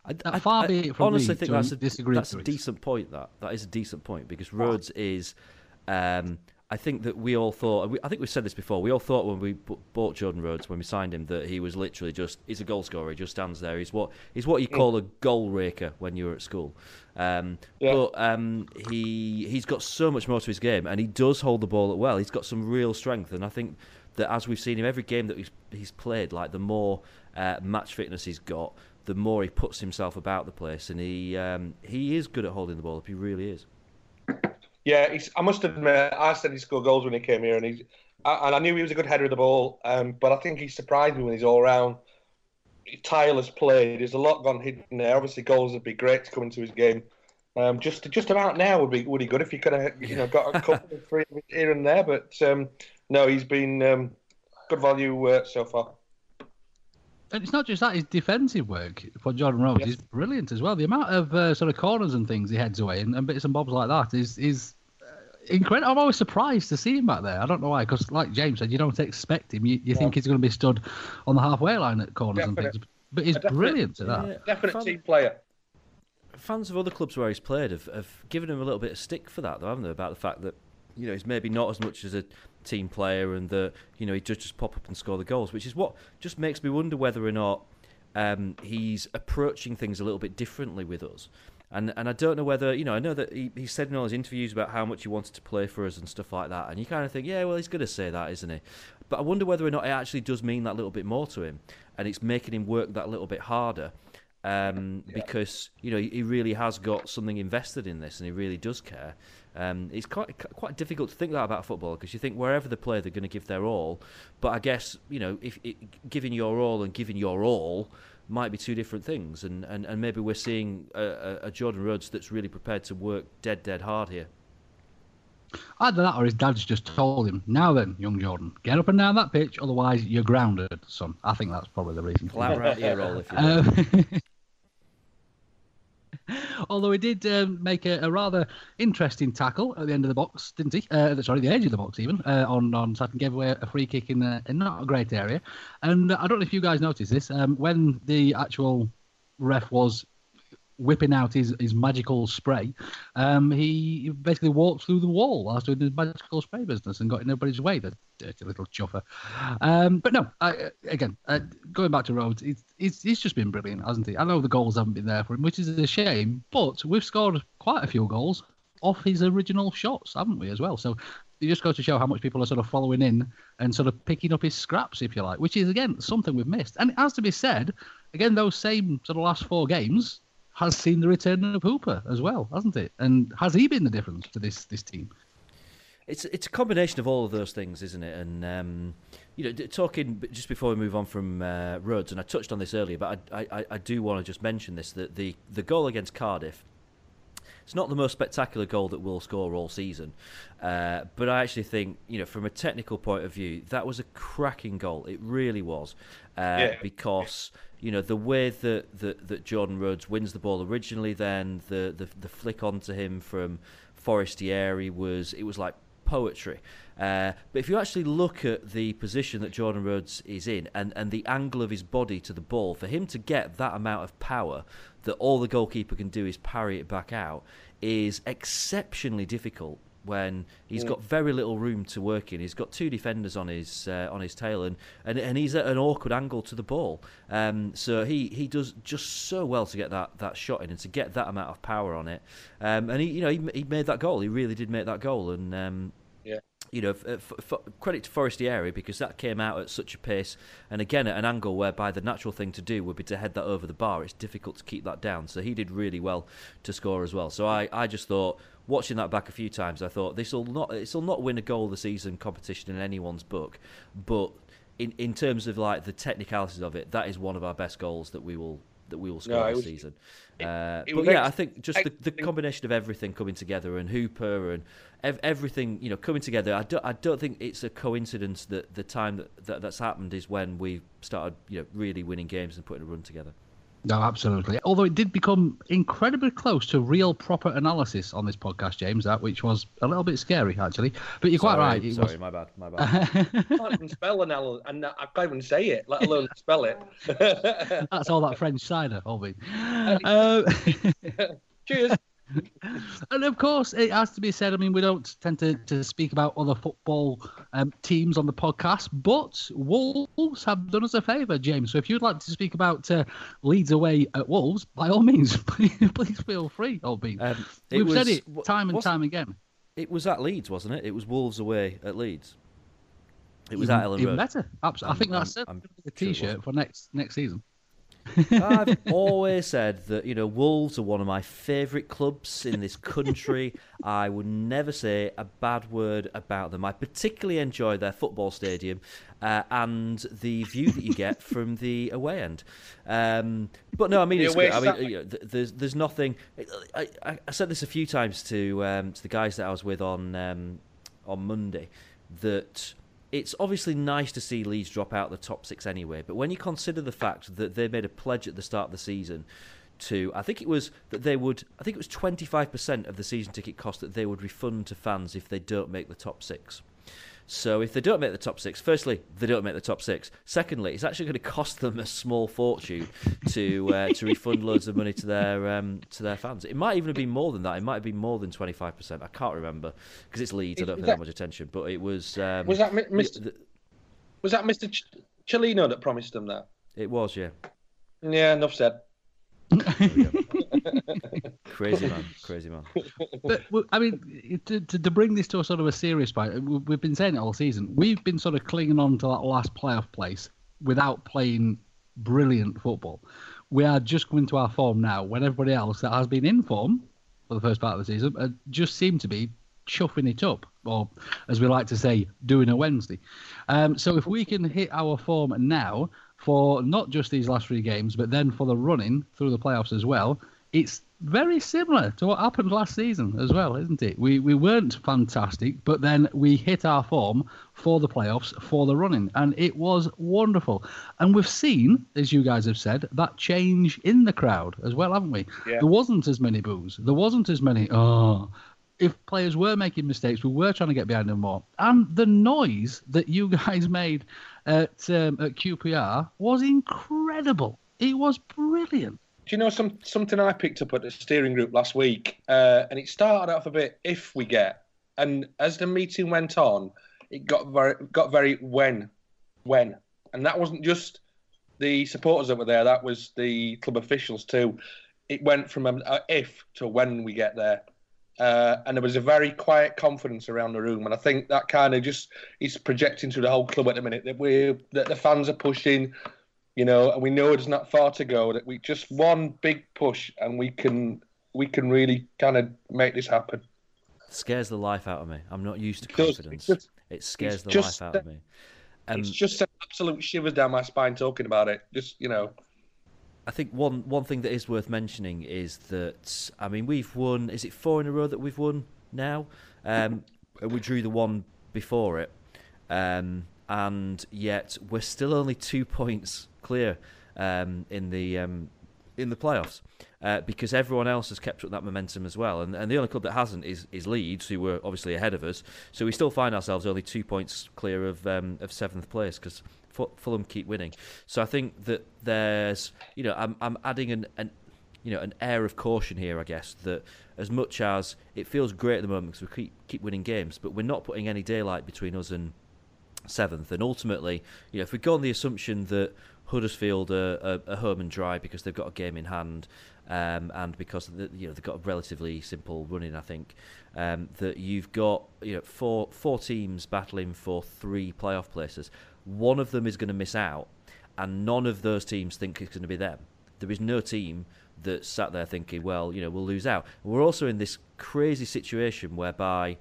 I, That far be it from honestly me think to that's a disagree that's a with Reece. decent point. That that is a decent point because Rhodes is. Um, I think that we all thought. I think we've said this before. We all thought when we bought Jordan Rhodes, when we signed him, that he was literally just he's a goal scorer. He just stands there. He's what he's what you Mm. call a goal raker when you were at school. Um, Yeah. But um, he he's got so much more to his game, and he does hold the ball at well. He's got some real strength, and I think that as we've seen him every game that he's he's played, like the more uh, match fitness he's got, the more he puts himself about the place, and he um, he is good at holding the ball up. He really is. Yeah, he's, I must admit, I said he scored goals when he came here, and he's I- and I knew he was a good header of the ball. Um, but I think he surprised me when he's all round. Tireless play. There's a lot gone hidden there. Obviously, goals would be great to come into his game. Um, just just about now would be would be good if you could have you know got a couple of three here and there. But um, no, he's been um, good value uh, so far. And it's not just that; his defensive work for Jordan Rhodes is brilliant as well. The amount of uh, sort of corners and things he heads away and, and bits and bobs like that is is uh, incredible. I'm always surprised to see him back there. I don't know why, because like James said, you don't expect him. You, you think he's going to be stood on the halfway line at corners and things, but he's definite- brilliant at that. Definite Fun- team player. fans of other clubs where he's played have, have given him a little bit of stick for that, though, haven't they? About the fact that you know he's maybe not as much as a team player, and that you know he just just pop up and score the goals, which is what just makes me wonder whether or not um, he's approaching things a little bit differently with us. And and I don't know whether you know I know that he, he said in all his interviews about how much he wanted to play for us and stuff like that, and you kind of think, yeah, well, he's going to say that, isn't he? But I wonder whether or not it actually does mean that little bit more to him, and it's making him work that little bit harder um, because you know he really has got something invested in this, and he really does care. Um, it's quite quite difficult to think that about football because you think wherever they play, they're going to give their all. But I guess you know if it, giving your all and giving your all might be two different things, and, and, and maybe we're seeing a, a, Jordan Rhodes that's really prepared to work dead dead hard here. Either that or his dad's just told him, now then, young Jordan, get up and down that pitch, otherwise you're grounded, son. I think that's probably the reason. Clap out your roll if you. Um, Although he did um, make a, a rather interesting tackle at the end of the box, didn't he? Uh, sorry, the edge of the box even uh, on on Saturn gave away a free kick in, a, in not a great area. And uh, I don't know if you guys noticed this um, when the actual ref was whipping out his, his magical spray, um, he basically walked through the wall whilst doing his magical spray business and got in everybody's way, the dirty little chuffer. Um, but no, I, again, uh, going back to Rhodes, it's, it's, he's just been brilliant, hasn't he? I know the goals haven't been there for him, which is a shame, but we've scored quite a few goals off his original shots, haven't we, as well? So you just goes to show how much people are sort of following in and sort of picking up his scraps, if you like, which is, again, something we've missed. And it has to be said, again, those same sort of last four games, has seen the return of Hooper as well, hasn't it? And has he been the difference to this this team? It's it's a combination of all of those things, isn't it? And um, you know, talking just before we move on from uh, Rhodes, and I touched on this earlier, but I, I, I do want to just mention this that the the goal against Cardiff. It's not the most spectacular goal that we'll score all season, uh, but I actually think, you know, from a technical point of view, that was a cracking goal. It really was, uh, Yeah. because you know the way that, that that Jordan Rhodes wins the ball originally, then the the, the flick onto him from Forestieri was it was like poetry. Uh, but if you actually look at the position that Jordan Rhodes is in and, and the angle of his body to the ball, for him to get that amount of power that all the goalkeeper can do is parry it back out is exceptionally difficult when he's Mm. got very little room to work in. He's got two defenders on his uh, on his tail, and, and and he's at an awkward angle to the ball. Um, so he, he does just so well to get that, that shot in and to get that amount of power on it. Um, and he you know he, he made that goal. He really did make that goal, and um. You know, f- uh, f- f- credit to Forestieri because that came out at such a pace, and again at an angle whereby the natural thing to do would be to head that over the bar. It's difficult to keep that down, so he did really well to score as well. So I, I just thought, watching that back a few times, I thought this will not, this will not win a goal of the season competition in anyone's book, but in in terms of like the technicalities of it, that is one of our best goals that we will that we will score No, it this was- season. Uh, it but yeah, ex- I think just the, the combination of everything coming together and Hooper and ev- everything you know coming together. I don't, I don't think it's a coincidence that the time that, that that's happened is when we started you know really winning games and putting a run together. No, absolutely. Although it did become incredibly close to real proper analysis on this podcast, James, that which was a little bit scary actually. But you're quite Sorry, right. It sorry, was, my bad, my bad. I can't even spell an L, and I can't even say it, let alone spell it. That's all that French cider, Olby. Uh, Cheers. And of course, it has to be said. I mean, we don't tend to, to speak about other football um, teams on the podcast, but Wolves have done us a favour, James. So if you'd like to speak about uh, Leeds away at Wolves, by all means, please, please feel free. Um, We've was, said it time and time again. It was at Leeds, wasn't it? It was Wolves away at Leeds. It was even, at Elland even Road. better. Absolutely. I think that's I'm, I'm a T-shirt sure for next next season. I've always said that you know Wolves are one of my favourite clubs in this country. I would never say a bad word about them. I particularly enjoy their football stadium uh, and the view that you get from the away end. Um, but no, I mean, it's good. I mean, you know, there's there's nothing. I, I, I, said this a few times to um, to the guys that I was with on um, on Monday that it's obviously nice to see Leeds drop out the top six anyway, but when you consider the fact that they made a pledge at the start of the season to, I think it was that they would, I think it was 25% of the season ticket cost that they would refund to fans if they don't make the top six. So if they don't make the top six, firstly, they don't make the top six. Secondly, it's actually going to cost them a small fortune to uh, to refund loads of money to their um, to their fans. It might even have been more than that. It might have been more than twenty five percent. I can't remember because it's Leeds. I don't pay that, that much attention. But it was. Um, was that Mr. The, was that Mr. Ch- that promised them that? It was, yeah. Yeah, enough said. Crazy man, crazy man. But I mean, to, to, to, bring this to a sort of a serious point, we've been saying it all season. We've been sort of clinging on to that last playoff place without playing brilliant football. We are just coming to our form now, when everybody else that has been in form for the first part of the season uh, just seem to be chuffing it up, or as we like to say, doing a Wednesday. Um, so if we can hit our form now for not just these last three games, but then for the running through the playoffs as well, it's very similar to what happened last season as well, isn't it? We we weren't fantastic, but then we hit our form for the playoffs for the running, and it was wonderful. And we've seen, as you guys have said, that change in the crowd as well, haven't we? Yeah. There wasn't as many boos. There wasn't as many. Oh, if players were making mistakes, we were trying to get behind them more. And the noise that you guys made at um, at QPR was incredible. It was brilliant. Do you know some something I picked up at the steering group last week? Uh, and it started off a bit if we get, and as the meeting went on, it got very got very when, when, and that wasn't just the supporters that were there. That was the club officials too. It went from a, if to when we get there. Uh, and there was a very quiet confidence around the room, and I think that kind of just is projecting to the whole club at the minute that we that the fans are pushing, you know, and we know it's not far to go. That we just one big push, and we can we can really kind of make this happen. scares the life out of me. I'm not used to confidence. It, just, it scares the life out of me. Um, it's just absolute shivers down my spine talking about it. Just you know. I think one one thing that is worth mentioning is that I mean we've won. Is it four in a row that we've won now? Um, we drew the one before it, um, and yet we're still only two points clear um, in the um, in the playoffs uh, because everyone else has kept up that momentum as well. And, and the only club that hasn't is, is Leeds, who were obviously ahead of us. So we still find ourselves only two points clear of um, of seventh place because Fulham keep winning. So I think that there's, you know, I'm I'm adding an, an you know an air of caution here, I guess that as much as it feels great at the moment because we keep keep winning games, but we're not putting any daylight between us and seventh. And ultimately, you know, if we go on the assumption that Huddersfield are, are, are home and dry because they've got a game in hand, um, and because the, you know they've got a relatively simple running, I think um, that you've got you know four four teams battling for three playoff places one of them is going to miss out, and none of those teams think it's going to be them. There is no team that sat there thinking, well, you know, we'll lose out. We're also in this crazy situation whereby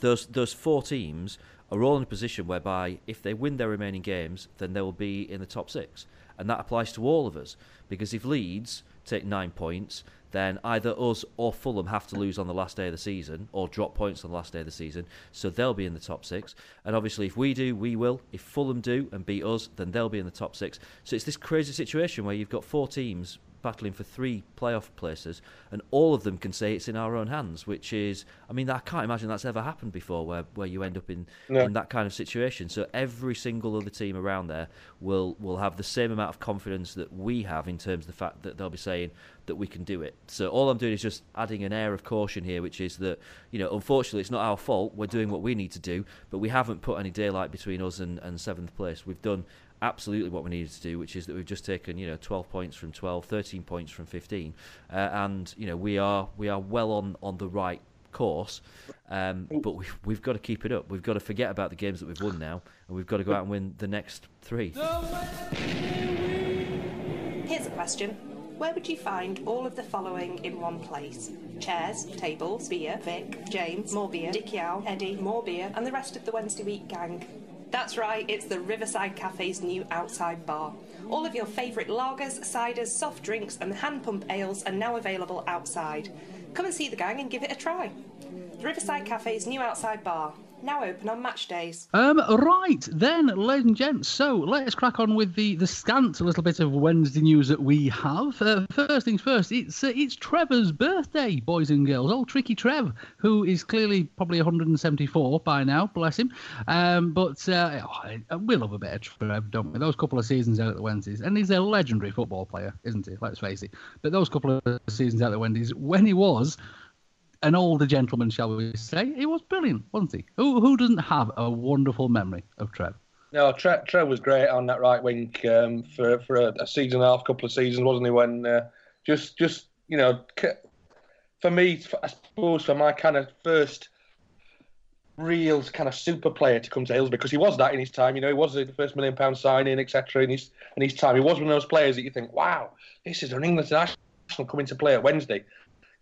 those those four teams are all in a position whereby if they win their remaining games, then they will be in the top six, and that applies to all of us. Because if Leeds take nine points, then either us or Fulham have to lose on the last day of the season or drop points on the last day of the season. So they'll be in the top six. And obviously, if we do, we will. If Fulham do and beat us, then they'll be in the top six. So it's this crazy situation where you've got four teams battling for three playoff places, and all of them can say it's in our own hands. Which is, I mean, I can't imagine that's ever happened before, where, where you end up in No. in that kind of situation. So every single other team around there will will have the same amount of confidence that we have in terms of the fact that they'll be saying that we can do it. So all I'm doing is just adding an air of caution here, which is that you know, unfortunately, it's not our fault. We're doing what we need to do, but we haven't put any daylight between us and, and seventh place. We've done absolutely what we needed to do, which is that we've just taken you know 12 points from 12, 13 points from 15, uh, and you know we are we are well on on the right course, um, but we've, we've got to keep it up. We've got to forget about the games that we've won now, and we've got to go out and win the next three. Here's a question. Where would you find all of the following in one place? Chairs, tables, beer, Vic, James, more beer, Dick Yow, Eddie, more beer, and the rest of the Wednesday week gang. That's right, it's the Riverside Cafe's new outside bar. All of your favourite lagers, ciders, soft drinks, and hand pump ales are now available outside. Come and see the gang and give it a try. The Riverside Cafe's new outside bar, now open on match days. Um, right then, ladies and gents. So let's crack on with the the scant little bit of Wednesday news that we have. Uh, first things first, it's uh, it's Trevor's birthday, boys and girls. Old tricky Trev, who is clearly probably 174 by now, bless him. Um, but uh, oh, we love a bit of Trev, don't we? Those couple of seasons out at the Wednesdays, and he's a legendary football player, isn't he? Let's face it. But those couple of seasons out at the Wednesdays, when he was an older gentleman, shall we say, he was brilliant, wasn't he? Who who doesn't have a wonderful memory of Trev? No, Trev, Tre was great on that right wing um, for for a, a season and a half, couple of seasons, wasn't he? When uh, just just you know, for me, I suppose for my kind of first real kind of super player to come to Hillsborough because he was that in his time. You know, he was the first million pound signing, etc. In his in his time, he was one of those players that you think, wow, this is an England national coming to play at Wednesday.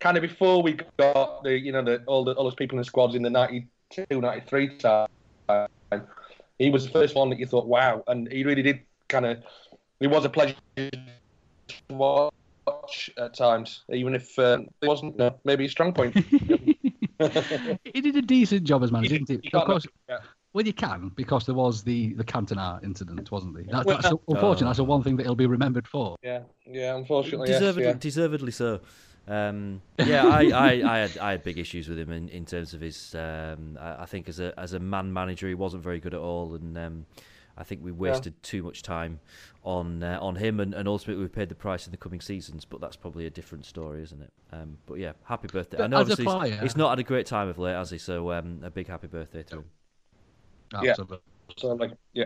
Kind of before we got the you know the all the all those people in the squads in the 92, 93 time. He was the first one that you thought, wow, and he really did kind of. It was a pleasure to watch at times, even if um, it wasn't uh, maybe a strong point. he did a decent job as manager, didn't he? You Of course. knock yeah. Well, you can because there was the the Cantona incident, wasn't there? That, Well, that's unfortunately that's the one thing that he'll be remembered for. Yeah, yeah. Unfortunately, yes, yeah. deservedly so. Um, yeah, I, I, I had I had big issues with him in, in terms of his. Um, I, I think as a as a man manager, he wasn't very good at all, and um, I think we wasted too much time on uh, on him, and, and ultimately we paid the price in the coming seasons. But that's probably a different story, isn't it? Um, but yeah, happy birthday! But I know as a obviously he's- player- he's not had a great time of late, has he? So um, a big happy birthday to him. Absolutely. So like, yeah.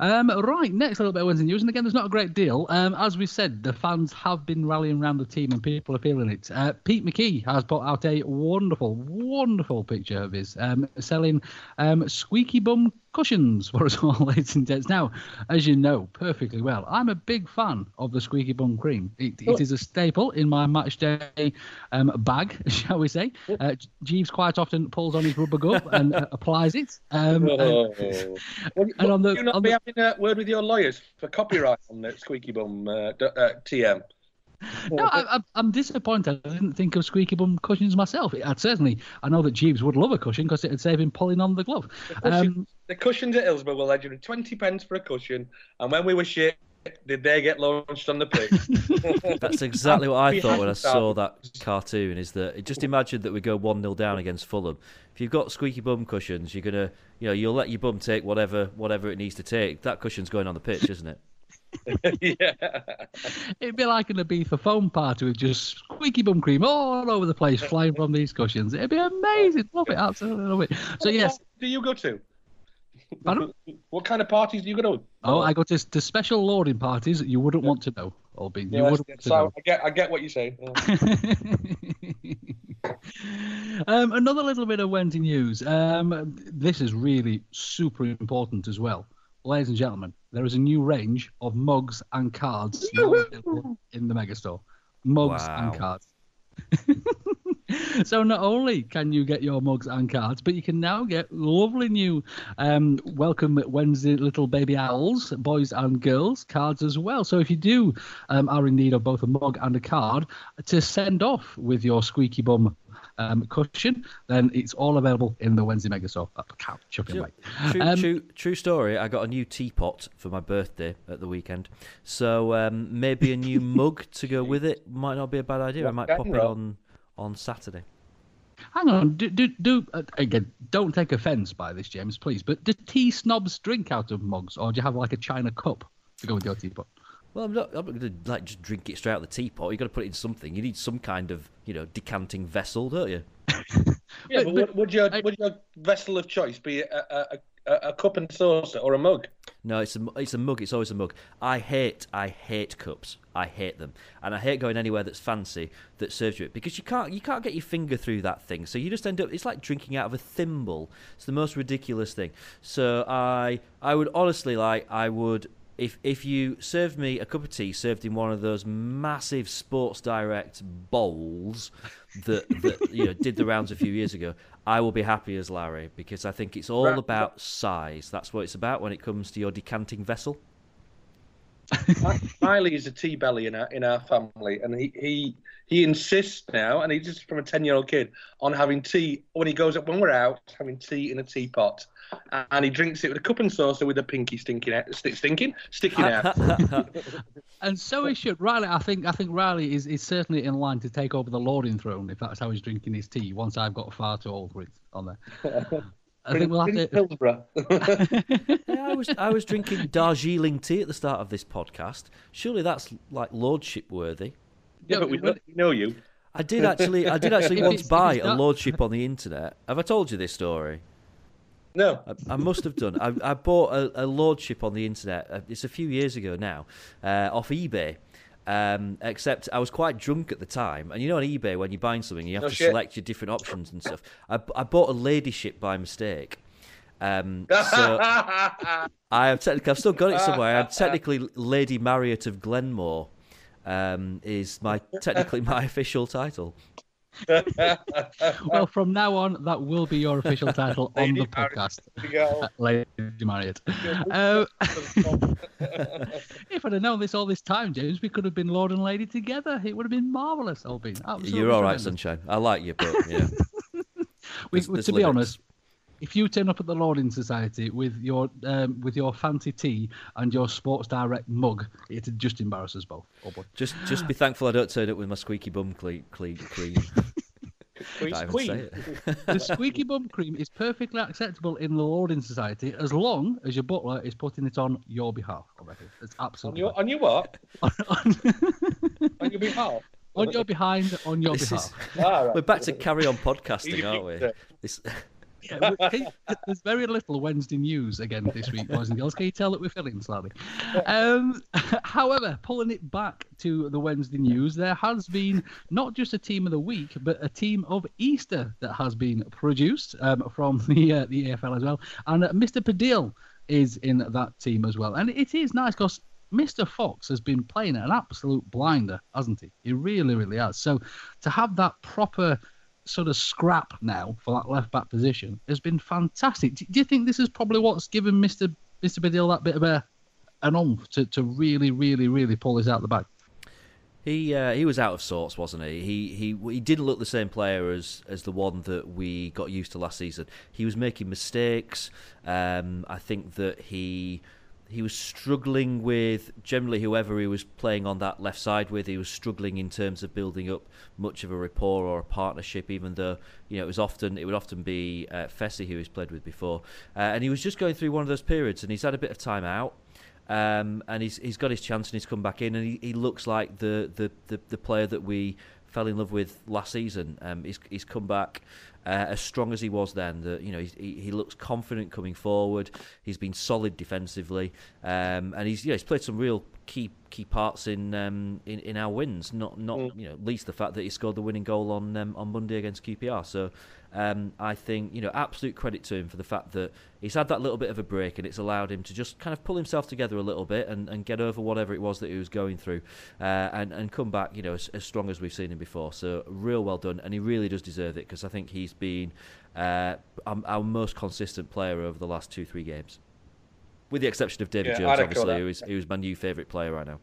Um, right, next a little bit of Wednesday news, and again, there's not a great deal. Um, as we said, the fans have been rallying around the team, and people are feeling it. Uh, Pete McKee has put out a wonderful, wonderful picture of his um, selling um, squeaky bum cushions for us all, ladies and gents. Now, as you know perfectly well, I'm a big fan of the squeaky bum cream. It, it is a staple in my match day um, bag, shall we say. Uh, Jeeves quite often pulls on his rubber glove and uh, applies it. Um, and- Oh. and on the- you not on be the- having a word with your lawyers for copyright on the squeaky bum uh, uh, TM? No, I, I, I'm disappointed. I didn't think of squeaky bum cushions myself. I'd certainly, I know that Jeeves would love a cushion because it'd save him pulling on the glove. Cushions- Um, the cushions at Hillsborough were legendary. Twenty pence for a cushion, and when we were shit, did they get launched on the pitch? That's exactly what I thought when I saw that cartoon. Is that just imagine that we go one 0 down against Fulham. If you've got squeaky bum cushions, you're gonna, you know, you'll let your bum take whatever whatever it needs to take. That cushion's going on the pitch, isn't it? yeah. it'd be like an Ibiza foam party with just squeaky bum cream all over the place flying from these cushions. It'd be amazing. Love it. Absolutely love it. So, yes. Do you go to? Pardon? What kind of parties do you go to? Oh, I go to, to special loading parties that you wouldn't want to know, Albin. You Yes, wouldn't want to so know. I get, I get what you say. Yeah. Um, another little bit of Wednesday news. Um, this is really super important as well. Ladies and gentlemen, there is a new range of mugs and cards now available in the Megastore. Mugs and cards. so not only can you get your mugs and cards, but you can now get lovely new um, welcome Wednesday little baby owls, boys and girls cards as well. So if you do um, are in need of both a mug and a card to send off with your squeaky bum um, cushion, then it's all available in the Wednesday Mega Store. I can't chuck it True, away. true, Um, true, true story. I got a new teapot for my birthday at the weekend, so um, maybe a new mug to go with it might not be a bad idea. I might pop it on on Saturday. Hang on, do do, do uh, again? Don't take offence by this, James, please. But do tea snobs drink out of mugs, or do you have like a china cup to go with your teapot? Well, I'm not. I'm not going to like just drink it straight out of the teapot. You got to put it in something. You need some kind of you know decanting vessel, don't you? Yeah, but, would, would your would your vessel of choice be a, a, a, a cup and saucer or a mug? No, it's a it's a mug. It's always a mug. I hate I hate cups. I hate them, and I hate going anywhere that's fancy that serves you it because you can't you can't get your finger through that thing. So you just end up. It's like drinking out of a thimble. It's the most ridiculous thing. So I I would honestly like I would. If, if you served me a cup of tea served in one of those massive Sports Direct bowls that, that you know did the rounds a few years ago, I will be happy as Larry because I think it's all Right. about size. That's what it's about when it comes to your decanting vessel. Riley is a tea belly in our in our family, and he he he insists now, and he's just from a ten year old kid on having tea when he goes up when we're out, having tea in a teapot, and he drinks it with a cup and saucer with a pinky stinking out, st- stinking sticking out. And so he should. Riley, I think I think Riley is, is certainly in line to take over the lording throne if that's how he's drinking his tea. Once I've got far too old for it on there. I think we'll have to. Hillsborough. Yeah, I was I was drinking Darjeeling tea at the start of this podcast. Surely that's like lordship worthy. yeah, but we know, we know you. I did actually I did actually once buy a lordship on the internet. Have I told you this story? No. I, I must have done. I, I bought a, a lordship on the internet. uh, It's a few years ago now, uh, off eBay. Um, except I was quite drunk at the time, and you know on eBay when you're buying something, you have No to shit. select your different options and stuff. I, I bought a ladyship by mistake. Um, so I have technically, I've still got it somewhere. I'm technically Lady Marriott of Glenmore. Um, is my technically my official title. Well, from now on, that will be your official title on the podcast. There you go. Lady Marriott. Uh, if I'd have known this all this time, James, we could have been Lord and Lady together. It would have been marvellous. All been absolutely You're all right, tremendous. sunshine. I like you, but yeah. We, There's- we- there's to be limits. honest, if you turn up at the Lording Society with your um, with your fancy tea and your Sports Direct mug, it'd just embarrass us both. Oh boy. Just just be thankful I don't turn up with my squeaky bum cle- cle- cream. Queen, Can't even queen. say it. The squeaky bum cream is perfectly acceptable in the Lording Society as long as your butler is putting it on your behalf. I reckon. It's On absolutely your on your what? fine. On your behalf. on your behind, on your This behalf. is, Ah, right. we're back to carry on podcasting, aren't we? This, Yeah, you- there's very little Wednesday news again this week, boys and girls. Can you tell that we're feeling slightly? Um, however, pulling it back to the Wednesday news, there has been not just a team of the week, but a team of Easter that has been produced um, from the uh, the EFL as well. And uh, Mr. Pudil is in that team as well. And it is nice because Mr. Fox has been playing an absolute blinder, hasn't he? He really, really has. So to have that proper sort of scrap now for that left back position has been fantastic. Do do you think this is probably what's given Mr. Mr. Pudil that bit of a an oomph to, to really, really, really pull this out the bag? he uh, he was out of sorts, wasn't he? He he he didn't look the same player as as the one that we got used to last season. He was making mistakes. Um, I think that he he was struggling with generally whoever he was playing on that left side with. He was struggling in terms of building up much of a rapport or a partnership, even though you know it was often it would often be uh, Fessy who he's played with before, uh, and he was just going through one of those periods, and he's had a bit of time out. Um, and he's he's got his chance and he's come back in and he, he looks like the, the, the, the player that we fell in love with last season. Um, he's he's come back uh, as strong as he was then. That you know he's, he he looks confident coming forward. He's been solid defensively, um, and he's you know, he's played some real key key parts in um, in, in our wins. Not not you know least the fact that he scored the winning goal on um, on Monday against QPR. So. Um, I think you know absolute credit to him for the fact that he's had that little bit of a break and it's allowed him to just kind of pull himself together a little bit and, and get over whatever it was that he was going through uh, and and come back you know as, as strong as we've seen him before. So real well done, and he really does deserve it because I think he's been uh, our, our most consistent player over the last two three games, with the exception of David Yeah, Jones, obviously, that. who is, who is my new favourite player right now.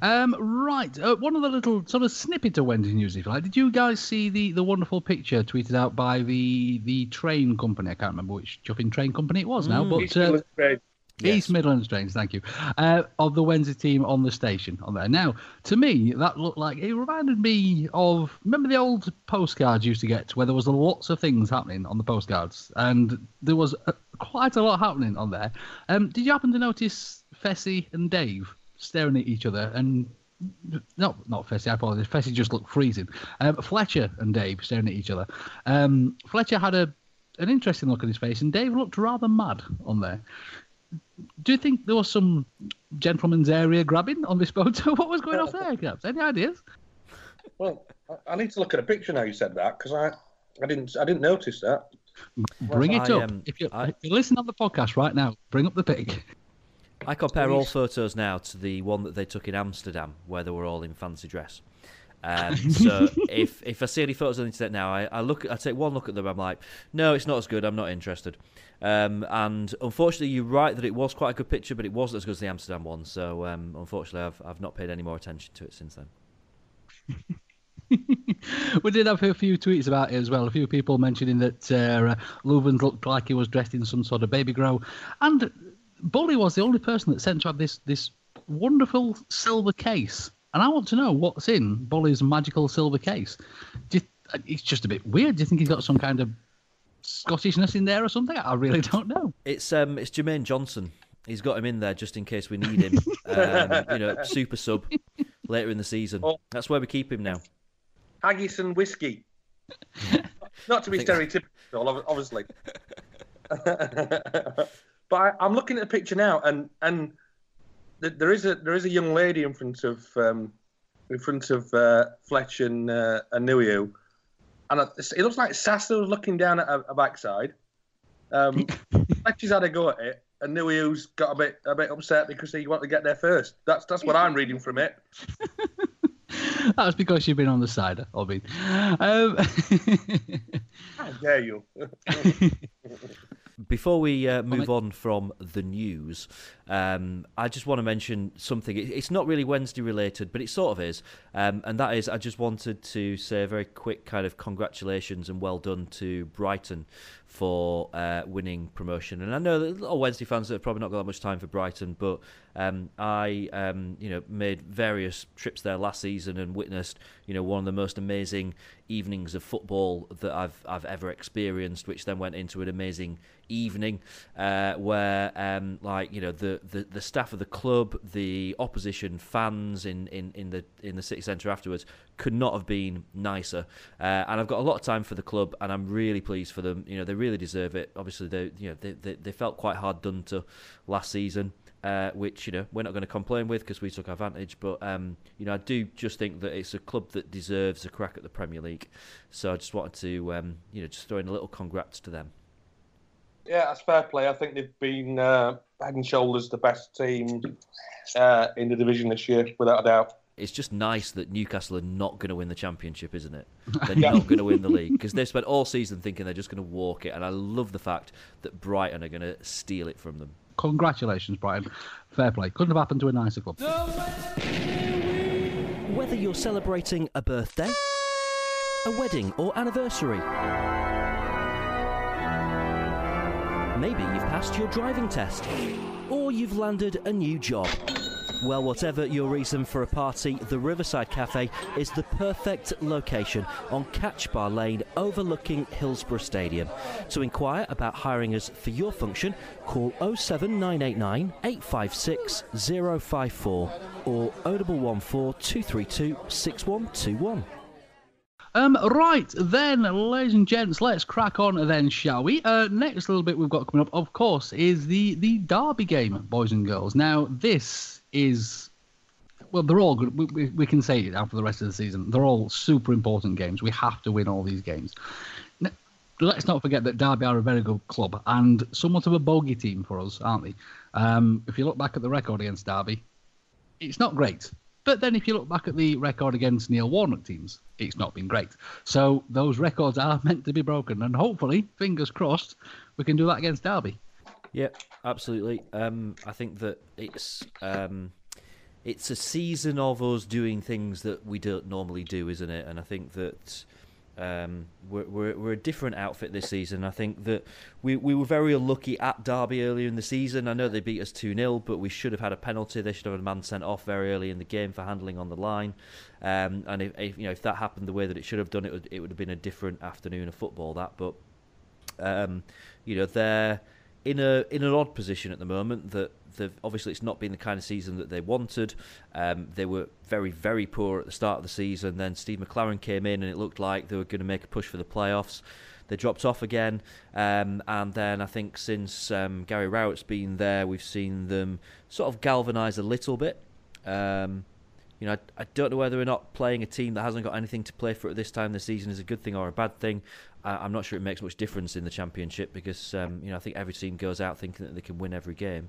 Um, right. Uh, one of the little sort of snippet of Wednesday news, if you like. Did you guys see the, the wonderful picture tweeted out by the the train company? I can't remember which chuffing train company it was now, Mm. but uh, Trade. East Midlands Trains, thank you, uh, of the Wednesday team on the station on there. Now, to me, that looked like it reminded me of remember the old postcards used to get where there was lots of things happening on the postcards, and there was uh, quite a lot happening on there. Um, did you happen to notice Fessy and Dave staring at each other and? No, not Fessy. I apologize. Fessy just looked freezing. Um, Fletcher and Dave staring at each other. Um, Fletcher had a an interesting look on his face, and Dave looked rather mad on there. Do you think there was some gentleman's area grabbing on this photo? What was going off there, Gabs? Any ideas? Well, I- I need to look at a picture now. You said that because I, I didn't, I didn't notice that. Bring it I, up. um, if, you're, I- if you're listening on the podcast right now, bring up the pic. I compare all photos now to the one that they took in Amsterdam, where they were all in fancy dress. Um, so if if I see any photos on the internet now, I, I look, I take one look at them. I'm like, no, it's not as good. I'm not interested. Um, and unfortunately, you're right that it was quite a good picture, but it wasn't as good as the Amsterdam one. So um, unfortunately, I've I've not paid any more attention to it since then. we did have a few tweets about it as well. A few people mentioning that uh, looked like he was dressed in some sort of baby grow, and Bully was the only person that sent to have this this wonderful silver case. And I want to know what's in Bully's magical silver case. You, it's just a bit weird. Do you think he's got some kind of Scottishness in there or something? I really don't know. It's um it's Jermaine Johnson. He's got him in there just in case we need him. um, you know, super sub later in the season. That's where we keep him now. Haggis and whiskey. Not to be stereotypical, ob- obviously. but I, I'm looking at the picture now, and and there is a there is a young lady in front of um, in front of uh, Fletch and uh, and Nuhiu, and it it looks like Sasso's looking down at her, her backside. Um, Fletcher's had a go at it, and Nuhiu's got a bit a bit upset because he wanted to get there first. That's that's what I'm reading from it. That's because you've been on the cider, Obin. Um, How dare you? Before we uh, move on from the news, um, I just want to mention something. It's not really Wednesday related, but it sort of is. Um, and that is, I just wanted to say a very quick kind of congratulations and well done to Brighton for uh, winning promotion. And I know that a lot of Wednesday fans have probably not got that much time for Brighton, but um, I, um, you know, made various trips there last season and witnessed, you know, one of the most amazing evenings of football that I've I've ever experienced, which then went into an amazing evening uh, where, um, like, you know, the, the, the staff of the club, the opposition fans in, in, in the in the city centre afterwards could not have been nicer. Uh, and I've got a lot of time for the club, and I'm really pleased for them. You know, they really deserve it. Obviously, they you know they they, they felt quite hard done to last season. Uh, which you know we're not going to complain with because we took advantage. But um, you know I do just think that it's a club that deserves a crack at the Premier League. So I just wanted to um, you know just throw in a little congrats to them. Yeah, that's fair play. I think they've been uh, head and shoulders the best team uh, in the division this year, without a doubt. It's just nice that Newcastle are not going to win the championship, isn't it? They're Yeah. not going to win the league because they've spent all season thinking they're just going to walk it, and I love the fact that Brighton are going to steal it from them. congratulations, Brighton. Fair play. Couldn't have happened to a nicer club. Whether you're celebrating a birthday, a wedding, or anniversary, maybe you've passed your driving test, or you've landed a new job. Well, whatever your reason for a party, the Riverside Cafe is the perfect location on Catch Bar Lane overlooking Hillsborough Stadium. To inquire about hiring us for your function, call 07989 856 054 or 0114 232 6121. Um, right then, ladies and gents, let's crack on then, shall we? Uh, next little bit we've got coming up, of course, is the the Derby game, boys and girls. Now, this is well, they're all good. We, we, we can say it now for the rest of the season. They're all super important games. We have to win all these games. N- Let's not forget that Derby are a very good club and somewhat of a bogey team for us, aren't they? Um, if you look back at the record against Derby, it's not great. But then if you look back at the record against Neil Warnock teams, it's not been great. So those records are meant to be broken, and hopefully, fingers crossed, we can do that against Derby. Yeah, absolutely. Um, I think that it's um, it's a season of us doing things that we don't normally do, isn't it? And I think that um, we're, we're, we're a different outfit this season. I think that we, we were very unlucky at Derby earlier in the season. I know they beat us 2 0, but we should have had a penalty. They should have had a man sent off very early in the game for handling on the line. Um, and if, if, you know if that happened the way that it should have done, it would, it would have been a different afternoon of football. That, but um, you know they're in a in an odd position at the moment. That obviously it's not been the kind of season that they wanted. Um, they were very very poor at the start of the season. Then Steve McClaren came in, and it looked like they were going to make a push for the playoffs. They dropped off again, um, and then I think since um, Gary Rowett's been there, we've seen them sort of galvanise a little bit. Um, you know, I, I, don't know whether or not playing a team that hasn't got anything to play for at this time of the season is a good thing or a bad thing. I, am not sure it makes much difference in the championship because um, you know I think every team goes out thinking that they can win every game.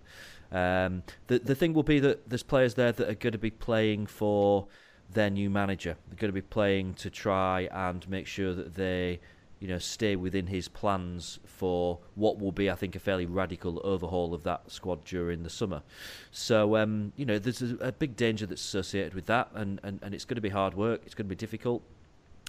Um, the the thing will be that there's players there that are going to be playing for their new manager. They're going to be playing to try and make sure that they you know stay within his plans for what will be, I think, a fairly radical overhaul of that squad during the summer. So um, you know there's a, a big danger that's associated with that, and, and, and it's going to be hard work. It's going to be difficult.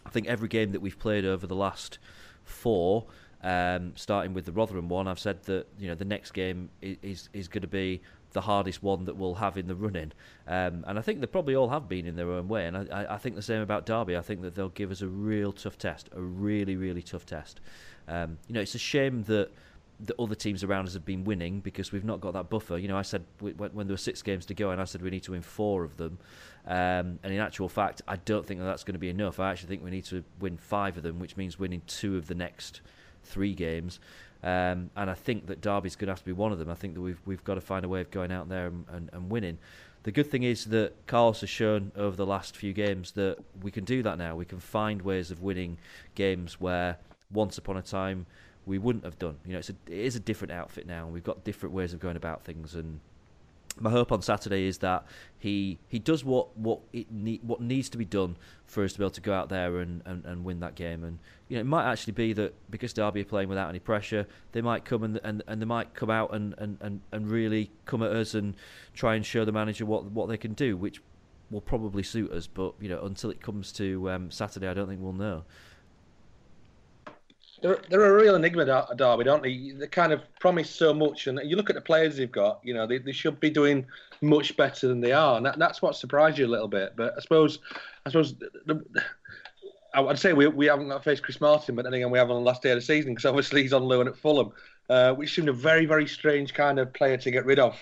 I think every game that we've played over the last four, um, starting with the Rotherham one, I've said that you know the next game is is, is going to be the hardest one that we'll have in the running, um, and I think they probably all have been in their own way. And I, I, think the same about Derby. I think that they'll give us a real tough test, a really really tough test. Um, you know, it's a shame that the other teams around us have been winning because we've not got that buffer. You know, I said when, when there were six games to go, and I said we need to win four of them. Um, and in actual fact, I don't think that that's going to be enough. I actually think we need to win five of them, which means winning two of the next three games. Um, and I think that Derby's going to have to be one of them. I think that we've we've got to find a way of going out there and, and, and winning. The good thing is that Carlos has shown over the last few games that we can do that now. We can find ways of winning games where once upon a time we wouldn't have done. You know, it's a, it is a different outfit now. We've got different ways of going about things, and my hope on Saturday is that he he does what what it need, what needs to be done for us to be able to go out there and, and, and win that game. And you know, it might actually be that because Derby are playing without any pressure, they might come and and, and they might come out and, and, and, and really come at us and try and show the manager what what they can do, which will probably suit us. But you know, until it comes to um, Saturday, I don't think we'll know they're, they're a real enigma, at Derby, don't they? They kind of promise so much, and you look at the players they've got. You know, they, they should be doing much better than they are, and that, that's what surprised you a little bit. But I suppose, I suppose, the, I'd say we we haven't got faced Chris Martin, but then again, we have on the last day of the season because obviously he's on loan at Fulham, uh, which seemed a very very strange kind of player to get rid of.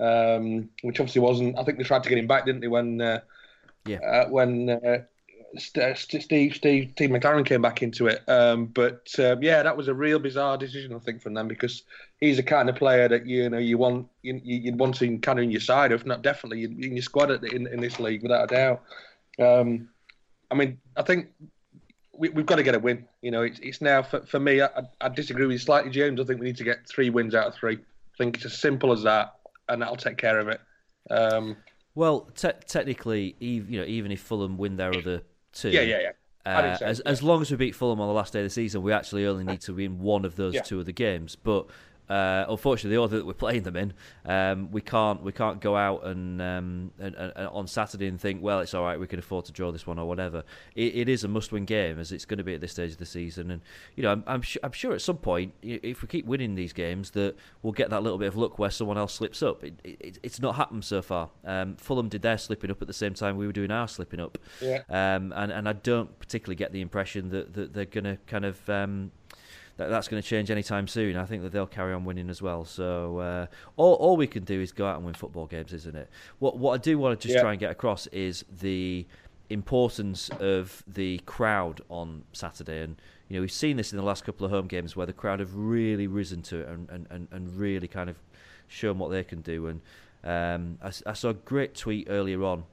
Um, which obviously wasn't. I think they tried to get him back, didn't they? When uh, yeah, uh, when uh, Steve, Steve, Steve McClaren came back into it. Um, but um, yeah, that was a real bizarre decision, I think, from them because he's the kind of player that you know you want you, would want to kind of in your side, if not definitely in your squad in, in this league, without a doubt. Um, I mean, I think we, have got to get a win. You know, it's, it's now for, for me. I, I, disagree with you slightly, James. I think we need to get three wins out of three. I think it's as simple as that, and that'll take care of it. Um, well, te- technically, you know, even if Fulham win their other two. Yeah, yeah, yeah. Uh, as as long as we beat Fulham on the last day of the season, we actually only need to win one of those yeah. two of the games. But uh, unfortunately, the order that we're playing them in, um, we can't we can't go out and, um, and, and, on Saturday and think, well, it's all right, we can afford to draw this one or whatever. It, it is a must-win game as it's going to be at this stage of the season, and you know, I'm I'm, I'm, sure at some point, if we keep winning these games, that we'll get that little bit of luck where someone else slips up. It, it, it's not happened so far. Um, Fulham did their slipping up at the same time we were doing our slipping up, yeah. Um, and and I don't particularly get the impression that that they're going to kind of um, that that's going to change anytime soon. I think that they'll carry on winning as well. So uh, all all we can do is go out and win football games, isn't it? What what I do want to just yeah. try and get across is the importance of the crowd on Saturday and you know we've seen this in the last couple of home games where the crowd have really risen to it and, and, and really kind of shown what they can do and um, I, I, saw a great tweet earlier on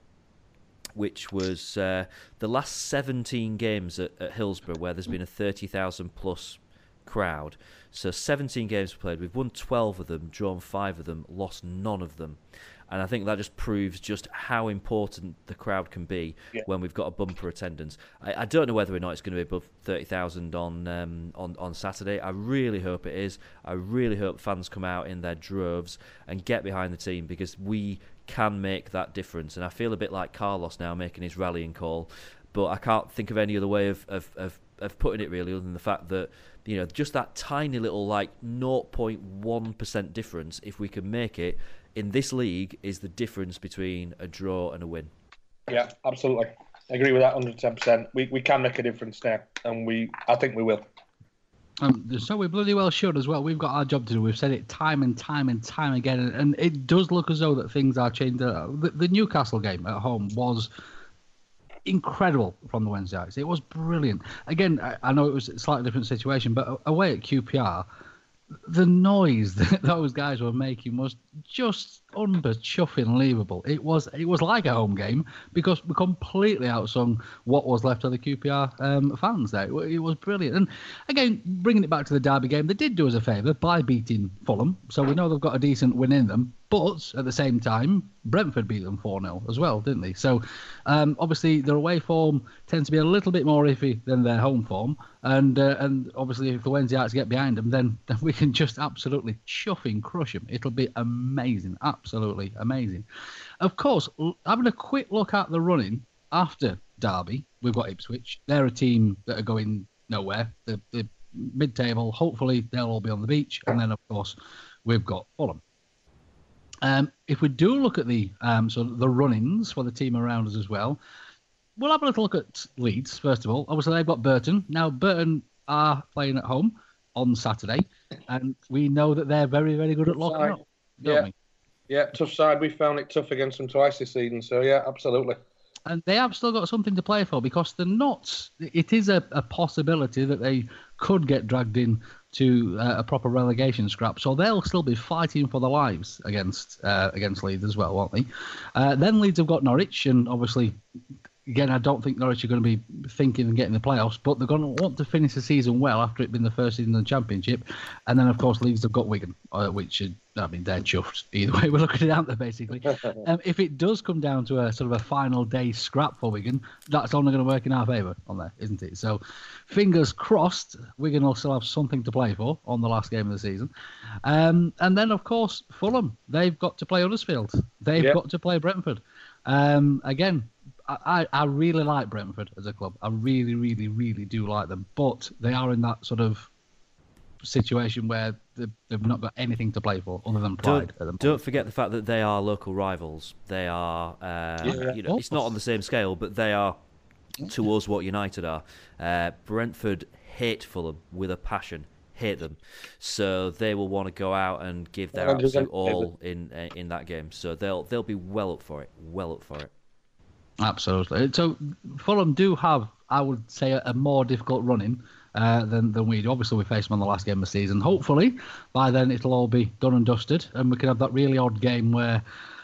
which was uh, the last 17 games at, at, Hillsborough where there's been a 30,000 plus crowd. So 17 games played. We've won 12 of them, drawn five of them, lost none of them. And I think that just proves just how important the crowd can be Yeah. when we've got a bumper attendance. I, I don't know whether or not it's going to be above thirty thousand on um, on on Saturday. I really hope it is. I really hope fans come out in their droves and get behind the team because we can make that difference. And I feel a bit like Carlos now making his rallying call, but I can't think of any other way of of, of, of putting it really other than the fact that you know just that tiny little like 0.1% difference if we can make it in this league is the difference between a draw and a win. Yeah, absolutely. I agree with that 110%. We, we can make a difference now, and we I think we will. Um, so we bloody well should as well. We've got our job to do. We've said it time and time and time again, and, and it does look as though that things are changing. Uh, The, the Newcastle game at home was incredible from the Wednesday nights. It was brilliant. Again, I, I know it was a slightly different situation, but away at QPR, the noise that those guys were making was just unbelievable. It was it was like a home game because we completely outsung what was left of the QPR um, fans there. It, it was brilliant. And again, bringing it back to the Derby game, they did do us a favour by beating Fulham, so we know they've got a decent win in them. But at the same time, Brentford beat them 4 0 as well, didn't they? So um, obviously, their away form tends to be a little bit more iffy than their home form. And uh, and obviously, if the Wednesday nights get behind them, then, then we can just absolutely chuffing crush them. It'll be amazing, absolutely amazing. Of course, having a quick look at the running after Derby, we've got Ipswich. They're a team that are going nowhere. The, the mid table, hopefully, they'll all be on the beach. And then, of course, we've got Fulham. Um, if we do look at the um, sort of the run-ins for the team around us as well, we'll have a little look at Leeds first of all. Obviously, they've got Burton now. Burton are playing at home on Saturday, and we know that they're very, very good at locking Side. up. don't Yeah. we? Yeah, tough side. We found it tough against them twice this season, so yeah, absolutely. and they have still got something to play for because they're not. It is a, a possibility that they could get dragged in to uh, a proper relegation scrap, so they'll still be fighting for their lives against uh, against Leeds as well, won't they? Uh, then Leeds have got Norwich, and obviously. Again, I don't think Norwich are going to be thinking and getting the playoffs, but they're going to want to finish the season well after it being the first season in the Championship. And then, of course, Leeds have got Wigan, uh, which, are, I mean, they're chuffed either way we're looking at it, basically. um, if it does come down to a sort of a final day scrap for Wigan, that's only going to work in our favour on there, isn't it? So, fingers crossed, Wigan will still have something to play for on the last game of the season. Um, and then, of course, Fulham, they've got to play Huddersfield. They've Yep. got to play Brentford. Um, again, I, I I really like Brentford as a club. I really, really, really do like them. But they are in that sort of situation where they've, they've not got anything to play for other than pride. Don't, at the don't forget the fact that they are local rivals. They are, uh, Yeah. you know, it's not on the same scale, but they are to us what United are. Uh, Brentford hate Fulham with a passion, hate them, so they will want to go out and give their absolute all in uh, in that game. So they'll they'll be well up for it, well up for it. Absolutely. So Fulham do have, I would say, a, more difficult running uh, than than we do. Obviously, we faced them on the last game of the season. Hopefully, by then it'll all be done and dusted, and we can have that really odd game where.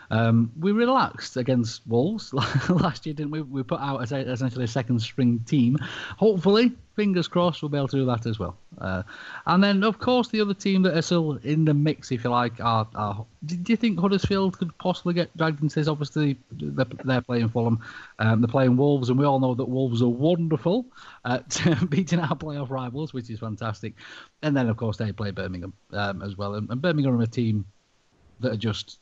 Um, we relaxed against Wolves last year, didn't we? We put out essentially a second string team. Hopefully, fingers crossed, we'll be able to do that as well. Uh, and then, of course, the other team that are still in the mix, if you like, are. are do, you think Huddersfield could possibly get dragged into this? Obviously, they're, they're playing Fulham, um, they're playing Wolves, and we all know that Wolves are wonderful at beating our playoff rivals, which is fantastic. And then, of course, they play Birmingham um, as well. And, and Birmingham are a team that are just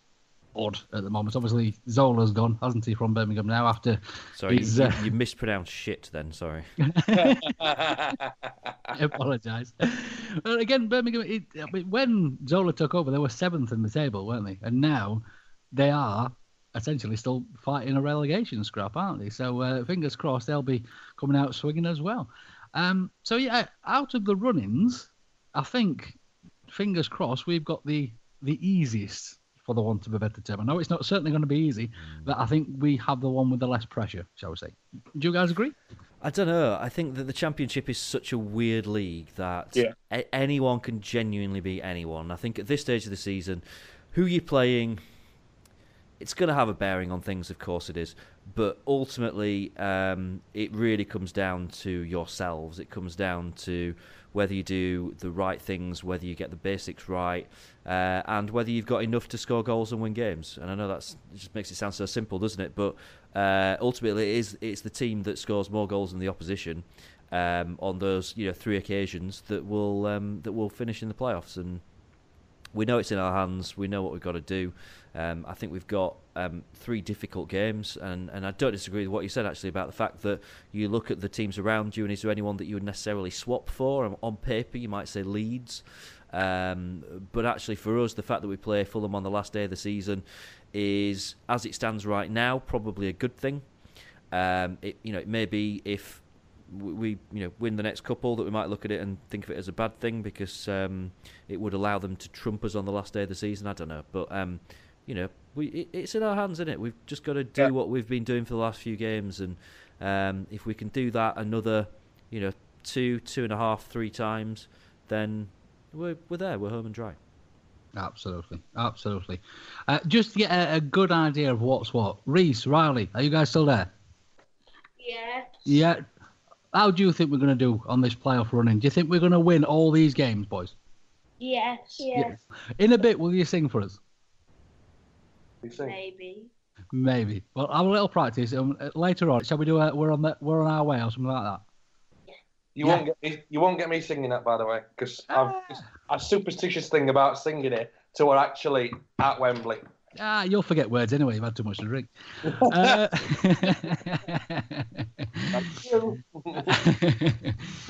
odd at the moment. Obviously, Zola's gone, hasn't he, from Birmingham now after Sorry, his, you, uh, you mispronounced shit. Then sorry. I apologise. Well, again, Birmingham. It, I mean, when Zola took over, they were seventh in the table, weren't they? And now they are essentially still fighting a relegation scrap, aren't they? So uh, fingers crossed they'll be coming out swinging as well. Um, so yeah, out of the run-ins, I think fingers crossed we've got the the easiest. For the want of a better term, I know it's not certainly going to be easy, but I think we have the one with the less pressure, shall we say? Do you guys agree? I don't know. I think that the championship is such a weird league that Yeah. a- anyone can genuinely beat anyone. I think at this stage of the season, who you're playing, it's going to have a bearing on things, of course it is. But ultimately, um, it really comes down to yourselves. It comes down to whether you do the right things, whether you get the basics right, uh, and whether you've got enough to score goals and win games. And I know that just makes it sound so simple, doesn't it? But uh, ultimately, it is it's the team that scores more goals than the opposition um, on those you know three occasions that will um, that will finish in the playoffs. And we know it's in our hands. We know what we've got to do. Um, I think we've got um, three difficult games, and, and I don't disagree with what you said actually about the fact that you look at the teams around you, and is there anyone that you would necessarily swap for? Um, on paper, you might say Leeds, um, but actually for us, the fact that we play Fulham on the last day of the season is, as it stands right now, probably a good thing. Um, it you know it may be if we you know win the next couple that we might look at it and think of it as a bad thing because um, it would allow them to trump us on the last day of the season. I don't know, but um, you know we it, it's in our hands, isn't it? We've just got to do Yeah. what we've been doing for the last few games, and um, if we can do that another you know two two and a half three times, then we're we're there. We're home and dry. Absolutely, absolutely. Uh, just to get a, a good idea of what's what. Reese, Riley, are you guys still there? Yeah. Yeah. How do you think we're going to do on this playoff running? Do you think we're going to win all these games, boys? Yes. Yes. In a bit, will you sing for us? Maybe. Maybe. Well, have a little practice. Um, uh, later on, shall we do a we're on the we're on our way or something like that? You won't get me. You won't get me singing that, by the way, because I've a superstitious thing about singing it till we're actually at Wembley. Ah, you'll forget words anyway. You've had too much to drink. uh,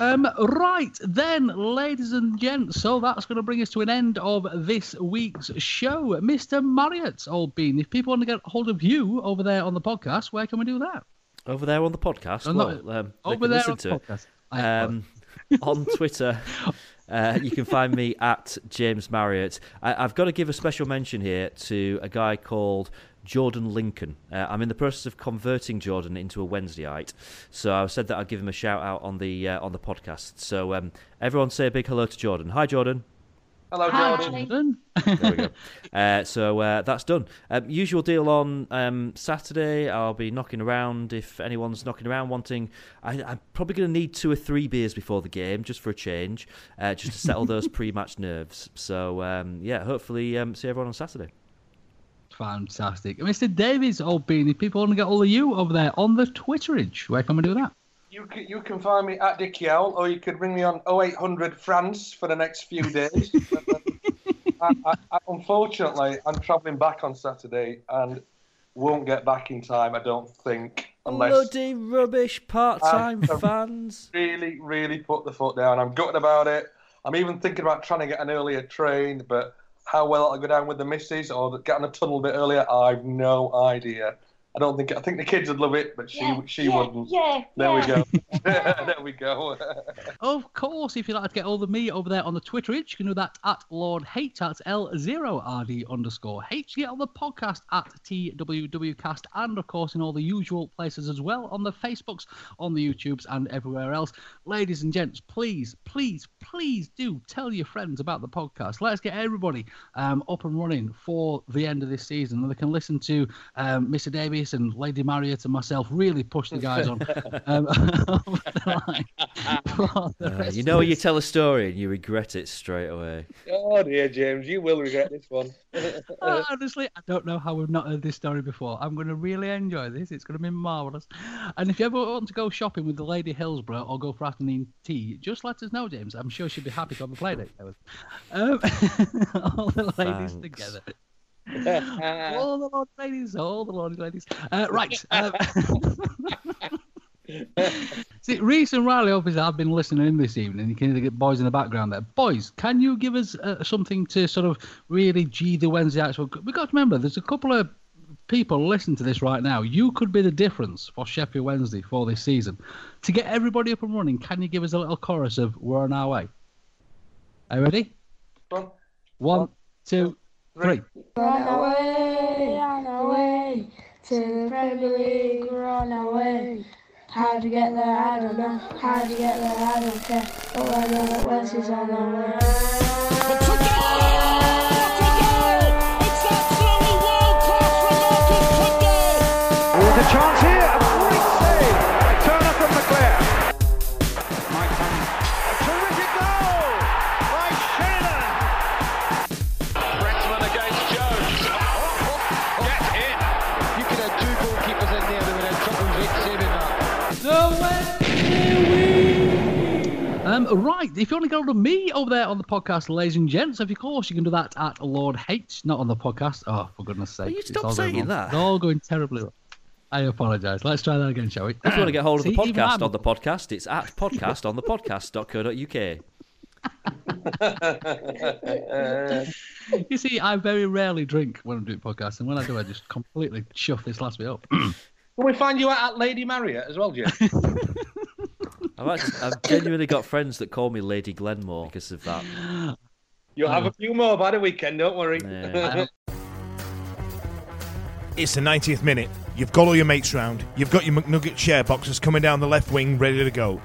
um, right then, ladies and gents. So that's going to bring us to an end of this week's show, Mr. Marriott, old bean. If people want to get hold of you over there on the podcast, where can we do that? Over there on the podcast, Oh, no, well, um, over there on the podcast. Um, on Twitter, uh, you can find me at James Marriott. I, I've got to give a special mention here to a guy called Jordan Lincoln. Uh, I'm in the process of converting Jordan into a Wednesdayite, so I said that I'd give him a shout out on the uh, on the podcast. So um, everyone say a big hello to Jordan. Hi, Jordan. Hello, Hi, Jordan. Jordan. There we go. Uh, so uh, that's done. Um, usual deal on um, Saturday. I'll be knocking around if anyone's knocking around wanting. I, I'm probably going to need two or three beers before the game just for a change, uh, just to settle those pre-match nerves. So um, yeah, hopefully um, see everyone on Saturday. Fantastic. Mr. Davies, old bean. If people want to get all of you over there on the Twitterage, where can we do that? You can, you can find me at Dickie Owl, or you could ring me on 0800 France for the next few days. I, I, I, unfortunately, I'm travelling back on Saturday and won't get back in time, I don't think, unless Bloody rubbish part-time Uh, fans. really, really put the foot down. I'm gutted about it. I'm even thinking about trying to get an earlier train, but how well I'll go down with the missus or get on a tunnel a bit earlier, I've no idea. I don't think I think the kids would love it, but she Yeah, she yeah, wouldn't. yeah, there we yeah. go. there we go. Of course, if you'd like to get hold of me over there on the Twitterage, you can do that at Lord H. That's L0RD underscore H. Get on the podcast at TWWcast and, of course, in all the usual places as well on the Facebooks, on the YouTubes, and everywhere else. Ladies and gents, please, please, please do tell your friends about the podcast. Let's get everybody um, up and running for the end of this season. And they can listen to um, Mr. Davies and Lady Marriott and myself really push the guys on um, the line. for the Uh, you know, you this tell a story and you regret it straight away. oh dear, James, you will regret this one. Uh, honestly, I don't know how we've not heard this story before. I'm going to really enjoy this. It's going to be marvellous. And if you ever want to go shopping with the Lady Hillsborough or go for afternoon tea, just let us know, James. I'm sure she'd be happy to have a play date with us. Um, all the ladies Thanks. together. All the Lord ladies, all the Lord ladies. Uh, right. Um, See, Reese and Riley obviously have been listening in this evening. You can either get boys in the background there. Boys, can you give us uh, something to sort of really G the Wednesday nights? We've got to remember, there's a couple of people listening to this right now. You could be the difference for Sheffield Wednesday for this season. To get everybody up and running, can you give us a little chorus of "We're on our way"? Are you ready? One, One, two, three. Run away, run away to the Premier League, run away. How to get there, I don't know. How to get there, I don't care. All I know that Wales is on their way. a Um, right, if you want to get hold of me over there on the podcast, ladies and gents, of course, you can do that at Lord H, not on the podcast. Oh, for goodness sake. you it's stop going saying wrong. that? It's all going terribly wrong. I apologise. Let's try that again, shall we? If you want to get hold of the See, even podcast I'm- on the podcast, it's at podcastonthepodcast.co.uk. you see, I very rarely drink when I'm doing podcasts, and when I do, I just completely chuff this last bit up. Can we find you at Lady Marriott as well, Jim? I've, actually, I've genuinely got friends that call me Lady Glenmore because of that. You'll have a few more by the weekend, don't worry. Yeah. It's the 90th minute. You've got all your mates round. You've got your McNugget share boxes coming down the left wing ready to go.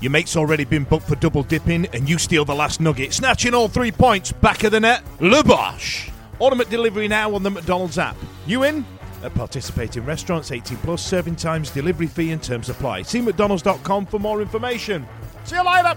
Your mate's already been booked for double dipping, and you steal the last nugget, snatching all three points back of the net. Le Bosch! Order delivery now on the McDonald's app. You in? At participating restaurants, 18 plus, serving times, delivery fee, and terms apply. See McDonald's.com for more information. See you later!